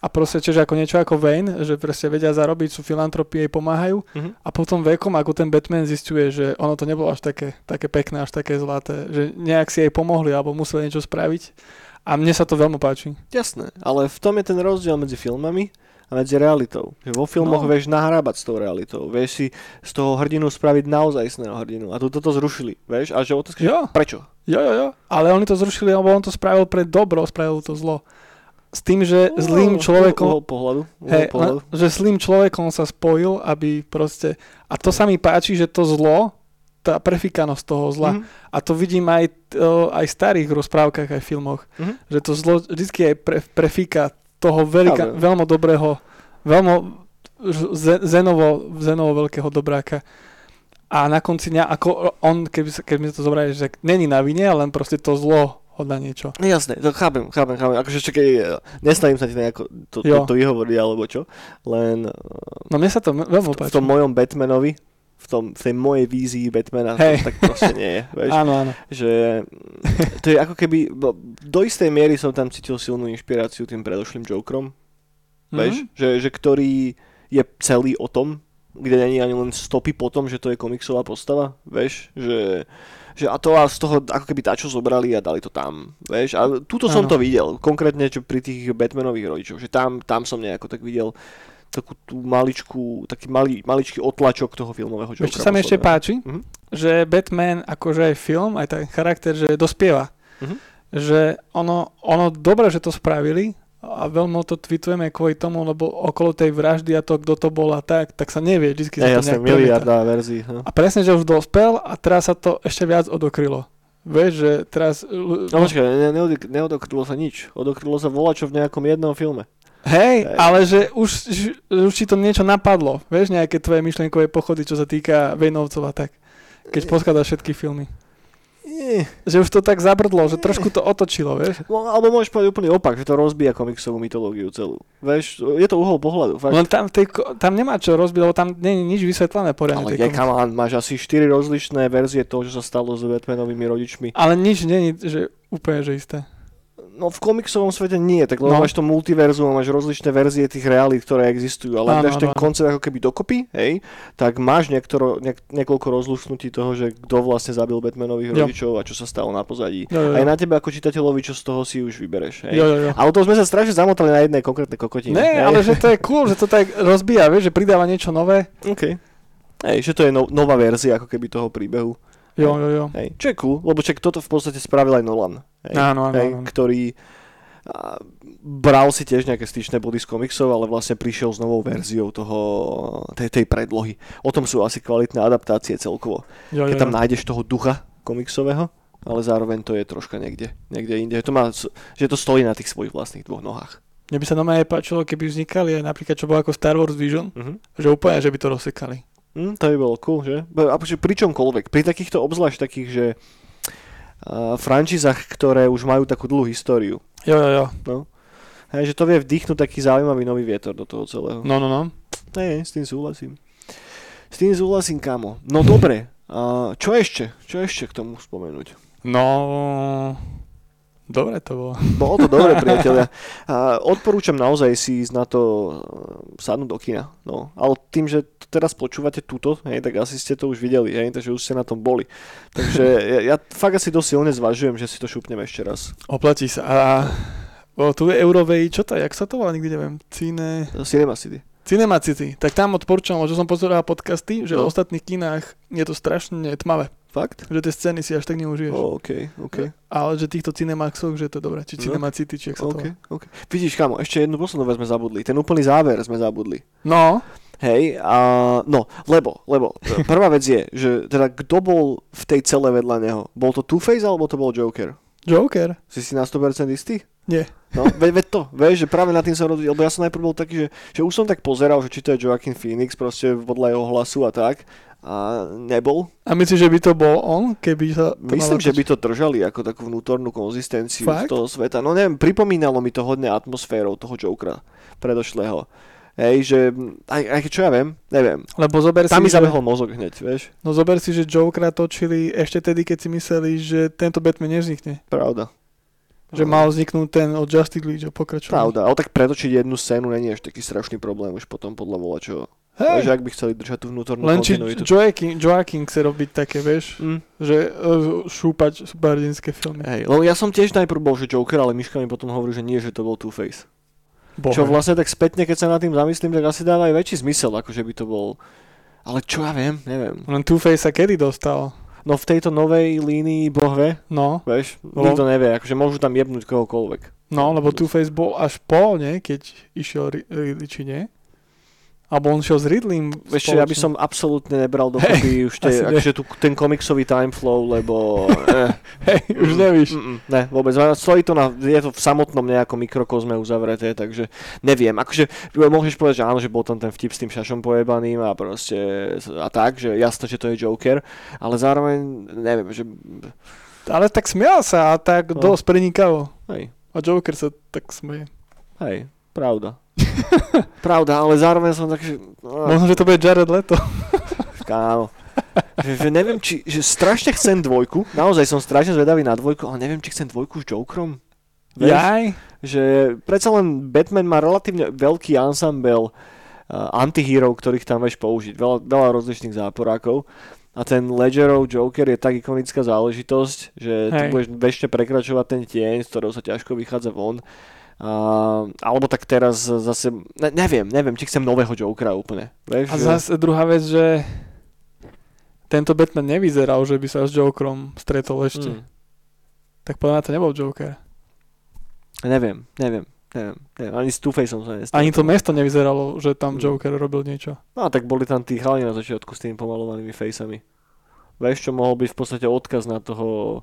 a proste tiež ako niečo ako Wayne, že proste vedia zarobiť, sú filantropie, jej pomáhajú uh-huh. a potom vekom, ako ten Batman zistuje, že ono to nebolo až také, také pekné, až také zlaté, že nejak si jej pomohli alebo museli niečo spraviť a mne sa to veľmi páči. Jasné, ale v tom je ten rozdiel medzi filmami a medzi realitou. Že vo filmoch No. vieš nahrábať s tou realitou. Vieš si z toho hrdinu spraviť naozajstného hrdinu. A tu toto zrušili. Vieš? A že otázka, Jo, prečo? jo, jo, jo, ale oni to zrušili, lebo on to spravil pre dobro, spravil to zlo. S tým, že zlým človekom... Uhol pohľadu. Uhol Hej, pohľadu. len- že zlým človekom sa spojil, aby proste... A to sa mi páči, že to zlo, tá prefikanosť toho zla, Mhm. a to vidím aj, uh, aj v starých rozprávkach, aj v filmoch, Mhm. že to zlo vždy aj pre, prefika toho veľká, Pravda. veľmi dobrého, veľmi zenovo, zenovo veľkého dobráka. A na konci dňa, ako on, keby, keď mi to zobrali, že není na vine, len proste to zlo ho na niečo. Jasné, to chápem, chápem, chápem. Akože čakaj, e, nesnavím sa ti nejako to, to, to vyhovoriť alebo čo. Len e, No mne sa to veľmi v, v tom mojom Batmanovi, v, tom, v tej mojej vízii Batmana, Hej. to tak proste nie je. Vieš? Áno, áno. že mm, to je ako keby, bo- do istej miery som tam cítil silnú inšpiráciu tým predošlým Jokerom, vieš, Mhm. že, že ktorý je celý o tom, kde není ani len stopy po tom, že to je komiksová postava, vieš, že, že a to a z toho ako keby čo zobrali a dali to tam, vieš. A túto som Áno. to videl, konkrétne čo pri tých Batmanových rodičoch, že tam, tam som nejako tak videl takú tú maličku, taký malý, maličký otlačok toho filmového Vieš, čo Jokera sa mi ešte páči? Mhm. Že Batman, akože aj film, aj ten charakter, že dospieva. Mhm. Že ono, ono dobre, že to spravili a veľmi to tweetujeme kvôli tomu, lebo okolo tej vraždy a to, kto to bol a tak, tak sa nevie, vždy sa Ja, to nejak verzií. No. A presne, že už dospel a teraz sa to ešte viac odokrylo. Vieš, že teraz... No počkaj, ne, neod- neodokrylo sa nič. Odokrylo sa volačo v nejakom jednom filme. Hej, ale že už, už ti to niečo napadlo. Vieš, nejaké tvoje myšlienkové pochody, čo sa týka Vejnovcov a tak. Keď poskladaš všetky filmy. Nie. Že už to tak zabrdlo, že trošku to otočilo, vieš. No, alebo môžeš povedať úplný opak, že to rozbíja komiksovú mytológiu celú. Vieš, je to uhol pohľadu. Fakt. Len tam, tej, tam nemá čo rozbiť, lebo tam nie je nič vysvetlené poriadne. ale come on, máš asi 4 rozličné verzie toho, čo sa stalo s Batmanovými rodičmi. Ale nič je, že úplne, že isté. No v komiksovom svete nie, tak lebo No. máš to multiverzum, máš rozličné verzie tých realít, ktoré existujú, ale ak dáš ten koncept ako keby dokopy, hej, tak máš niektoro, niek- niekoľko rozlušnutí toho, že kto vlastne zabil Batmanových Jo. rodičov a čo sa stalo na pozadí. Jo, jo. Aj na tebe ako čitateľovi, čo z toho si už vybereš. Hej. Jo, jo, jo. Ale to sme sa strašne zamotali na jednej konkrétnej kokotine. Ne, hej. ale že to je cool, že to tak rozbíja, vieš, že pridáva niečo nové. OK. Hej, že to je no, nová verzia ako keby toho príbehu. Jo, jo, jo. Hej. Cool, lebo čak toto v podstate spravil aj Nolan. Hej. Áno, áno, hej, áno. Ktorý a, bral si tiež nejaké styčné body z komiksov, ale vlastne prišiel s novou verziou toho, tej, tej predlohy. O tom sú asi kvalitné adaptácie celkovo. jo, Keď jo, tam jo. nájdeš toho ducha komiksového, ale zároveň to je troška niekde, niekde inde. To, má, že to stojí na tých svojich vlastných dvoch nohách. Mne by sa normálne páčilo, keby vznikali aj napríklad, čo bolo ako Star Wars Vision, Mhm. že úplne, že by to rozsekali. Hm, to by bolo cool, že? A pri pri čomkoľvek. Pri takýchto obzvlášť takých, že uh, franšízach, ktoré už majú takú dlhú históriu. Jo, jo, jo. Hej, že to vie vdýchnuť taký zaujímavý nový vietor do toho celého. No, no, no. Hej, s tým súhlasím. S tým súhlasím, kamo. No dobre, uh, čo ešte? Čo ešte k tomu spomenúť? No... Dobre to bolo. Bolo to dobre, priatelia. A odporúčam naozaj si ísť na to uh, sadnúť do kina. No, ale tým, že teraz počúvate túto, hej, tak asi ste to už videli, hej, takže už ste na tom boli. Takže ja, ja fakt asi dosť silne zvažujem, že si to šupnem ešte raz. Oplatí sa. A o, tu je Eurovej, čo to, je, jak sa to volá, nikdy neviem, Cine... Cinema City. Cinema City. Tak tam odporúčam, že som pozeral podcasty, že No. v ostatných kinách je to strašne tmavé. Fakt? Že tie scény si až tak neužiješ. O, OK, OK. Ale že týchto Cinemaxoch, že to je dobré. Či No. Cinema City, či jak sa to OK, volá. OK. Vidíš, kamo, ešte jednu poslednú vec sme zabudli. Ten úplný záver sme zabudli. No, Hej, a no, lebo, lebo, prvá vec je, že teda kto bol v tej cele vedľa neho? Bol to Two-Face alebo to bol Joker? Joker. Si si na 100% istý? Nie. No, veď, veď to, vieš, že práve na tým sa rozdiel, lebo ja som najprv bol taký, že, že už som tak pozeral, že či to je Joaquin Phoenix, proste podľa jeho hlasu a tak, a nebol. A myslíš, že by to bol on, keby sa to Myslím, že by to držali ako takú vnútornú konzistenciu Fakt? z toho sveta. No neviem, pripomínalo mi to hodne atmosférou toho Jokera predošlého. Hej, že aj, aj čo ja viem, neviem. Lebo zober Tam mi si, že, zabehol mozog hneď, vieš. no zober si, že Jokera točili ešte tedy, keď si mysleli, že tento Batman nevznikne. Pravda. Že mal vzniknúť ten od Justice League a pokračovať. Pravda, ale tak pretočiť jednu scénu není až taký strašný problém už potom podľa volačoho. Hej, Že ak by chceli držať tú vnútornú len či. Joaquin, Joaquin chce robiť také, vieš, Mm. že uh, šúpať superhrdinské filmy. Hej, lebo ja som tiež najprv bol, že Joker, ale Miška mi potom hovorí, že nie, že to bol Two-Face. Bohe. Čo vlastne tak spätne, keď sa nad tým zamyslím, tak asi dáva aj väčší zmysel, ako že by to bol... Ale čo ja viem, neviem. Len Two-Face sa kedy dostal? No v tejto novej línii bohve, No, vieš, No. nikto nevie, akože môžu tam jebnúť kohokoľvek. no, lebo Two-Face bol až po, nie? Keď išiel či nie? Alebo on šiel s Ridleym Vieš ja by som absolútne nebral dokopy už tie, akože tu, ten komiksový time flow, lebo... Eh, Hej, už nevíš. Mm, mm, ne, vôbec. Stojí to na, je to v samotnom nejakom mikrokozme uzavreté, takže neviem. Akože môžeš povedať, že áno, že bol tam ten vtip s tým šašom pojebaným a proste a tak, že jasné, že to je Joker, ale zároveň neviem, že Ale tak smial sa a tak No. dosť prenikavo. hej, A Joker sa tak smeje. hej, pravda. pravda, ale zároveň som tak, že... No, Možno, že to bude Jared Leto. kámo. Že, že neviem, či, že strašne chcem dvojku, naozaj som strašne zvedavý na dvojku, ale neviem, či chcem dvojku s Jokerom. Vieš? Jaj? že predsa len Batman má relatívne veľký ansambel uh, antihírov, ktorých tam vieš použiť. Veľa, veľa rozličných záporákov. A ten Ledgerov Joker je tak ikonická záležitosť, že Hej. budeš bežne prekračovať ten tieň, z ktorého sa ťažko vychádza von. Uh, alebo tak teraz zase, ne, neviem, neviem, či chcem nového Jokera úplne. Vieš, A zase druhá vec, že tento Batman nevyzeral, že by sa s Jokerom stretol ešte. Mm. Tak podľa mňa to nebol Joker. Neviem, neviem, neviem, neviem. Ani s Two-Faceom sa nestalo. Ani to mesto nevyzeralo, že tam Mm. Joker robil niečo. No a tak boli tam tí chalani na začiatku s tými pomalovanými faceami. Vieš, čo mohol byť v podstate odkaz na toho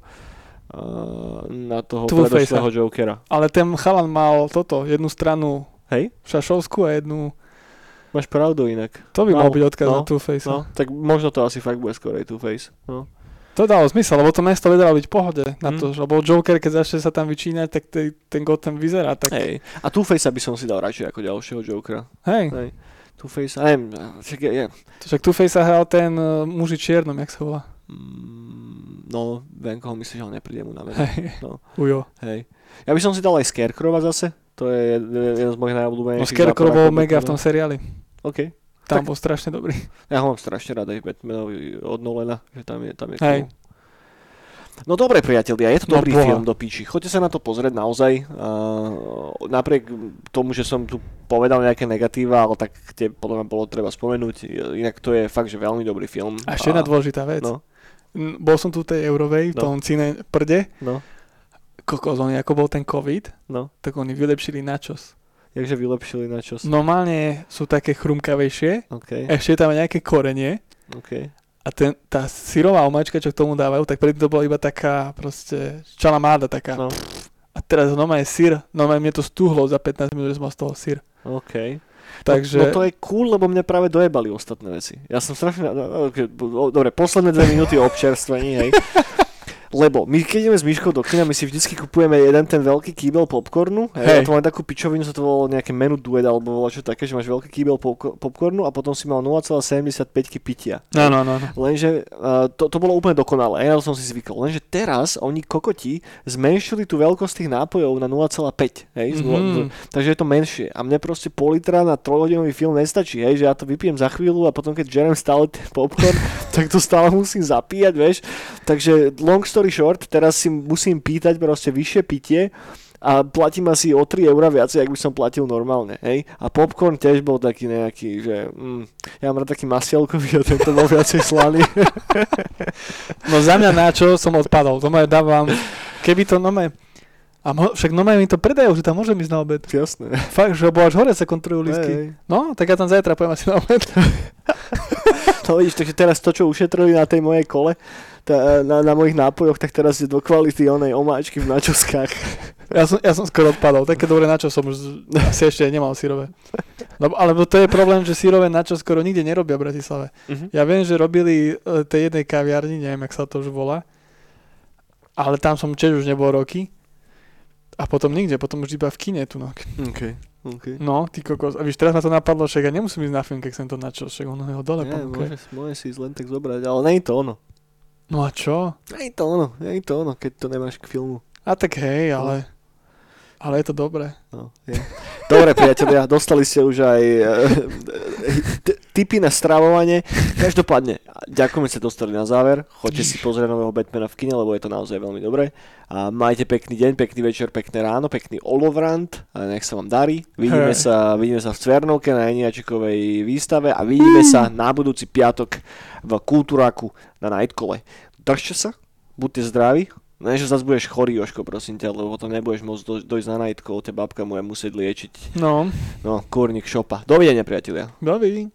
na toho predošlého Jokera. Ale ten chalan mal toto, jednu stranu Hej? šašovskú a jednu... Máš pravdu inak. To by No, mal byť odkaz no, na Two-Face. No, tak možno to asi fakt bude skorej Two-Face. No. To dalo zmysel, lebo to mesto vyzeralo byť v pohode. Na Mm. to, že- lebo Joker, keď začne sa tam vyčínať, tak te, ten Gotham vyzerá tak. Hej. A Two-Facea by som si dal radšej ako ďalšieho Jokera. Hej. Hej. Two-Face, neviem, však je, je. Však Two-Face hral ten uh, muži čiernom, jak sa volá. Mm, no, viem, koho myslíš, ale nepríde mu na meno. Hej. No. Ujo. Hej. Ja by som si dal aj Scarecrowa zase. To je jed- jeden z mojich No najobľúbenejších. Scarecrow bol mega v tom seriáli. OK. Tam Tak- bol strašne dobrý. Ja ho mám strašne rád aj Batmanovi od Nolana, že tam je, tam je Hej. cool. No dobre priatelia, je to No dobrý boha. film do píči. Choďte sa na to pozrieť naozaj. Uh, napriek tomu, že som tu povedal nejaké negatíva, ale tak tie podľa mňa bolo treba spomenúť. Inak to je fakt, že veľmi dobrý film. A ešte jedna dôležitá vec. No, Bol som tu tej Eurovej, v No. tom cine prde. no, Kokos, oni ako bol ten COVID, no. tak oni vylepšili načos. Jakže vylepšili na. Normálne sú také chrumkavejšie, OK, ešte je tam nejaké korenie OK. a ten, tá syrová omáčka, čo k tomu dávajú, tak predtým to bola iba taká proste čalamáda taká. No. A teraz normálne sír, normálne mne to stúhlo za 15 minút, že som mal z toho sír. OK. Takže, No, no to je cool, lebo mne práve dojebali ostatné veci. Ja som strašne... no, bo- dobre, posledné dve minúty o občerstvení, hej. Lebo my keď ideme s Myškou do kina, my si vždycky kupujeme jeden ten veľký kýbel popcornu. Hej. Hej. A to len takú pičovinu, sa to volalo nejaké menu duet alebo volalo čo také, že máš veľký kýbel popko- popcornu a potom si mal 0,75 pitia. no, no, no, no. Lenže uh, to, to bolo úplne dokonalé, ja som si zvykol. Lenže teraz oni kokoti zmenšili tú veľkosť tých nápojov na 0,5. Hej, Mhm. takže je to menšie. A mne proste pol litra na trojhodinový film nestačí, hej, že ja to vypijem za chvíľu a potom keď žerem stále ten popcorn, tak to stále musím zapíjať, vieš. Takže long story short, teraz si musím pýtať proste vyššie pitie a platím asi o 3 eurá viacej, ak by som platil normálne, hej. A popcorn tiež bol taký nejaký, že mm, ja mám rád taký masielkový a tento bol viacej slaný. No za mňa na čo som odpadol, to ma dávam, keby to nome, a mo, však nome mi to predajú, že tam môžem ísť na obed. Jasné. Fakt, že až hore sa kontrolujú lístky. Hej. No, tak ja tam zajtra pojem asi na obed. No vidíš, takže teraz to, čo ušetrili na tej mojej kole, tá, na, na mojich nápojoch, tak teraz je do kvality onej omáčky v načoskách. Ja som, ja som skoro odpadol, také dobré načo som už asi ešte nemal sírové. Lebo, alebo to je problém, že sírové načo skoro nikde nerobia v Bratislave. Mhm. Ja viem, že robili e, tej jednej kaviarni, neviem, jak sa to už volá, ale tam som tiež už nebol roky. A potom nikde, potom už iba v kine tu. No, OK, OK. no ty kokos. A víš, teraz ma to napadlo, však ja nemusím ísť na film, keď som to načo, však ono je ho dole Nie, ponúkne. môže, môže si ísť len tak zobrať, ale nie je to ono. No a čo? Je to ono, je to ono, keď to nemáš k filmu. A tak hej, ale... Ale je to dobré. No, je. Dobre, priatelia, dostali ste už aj e, t- tipy na stravovanie. Každopádne, ďakujem, že ste dostali na záver. Choďte si pozrieť nového Batmana v kine, lebo je to naozaj veľmi dobré. A majte pekný deň, pekný večer, pekné ráno, pekný olovrant a nech sa vám darí. Vidíme sa, vidíme sa v Cvernovke na Eniačikovej výstave a vidíme sa na budúci piatok v Kultúraku na Nightkole. Držte sa, buďte zdraví, Ne, že zase budeš chorý, Joško, prosím ťa, lebo potom nebudeš môcť do, dojsť na najtko, te babka bude musieť liečiť. No, No, kurník šopa. Dovidenia, priatelia. baví.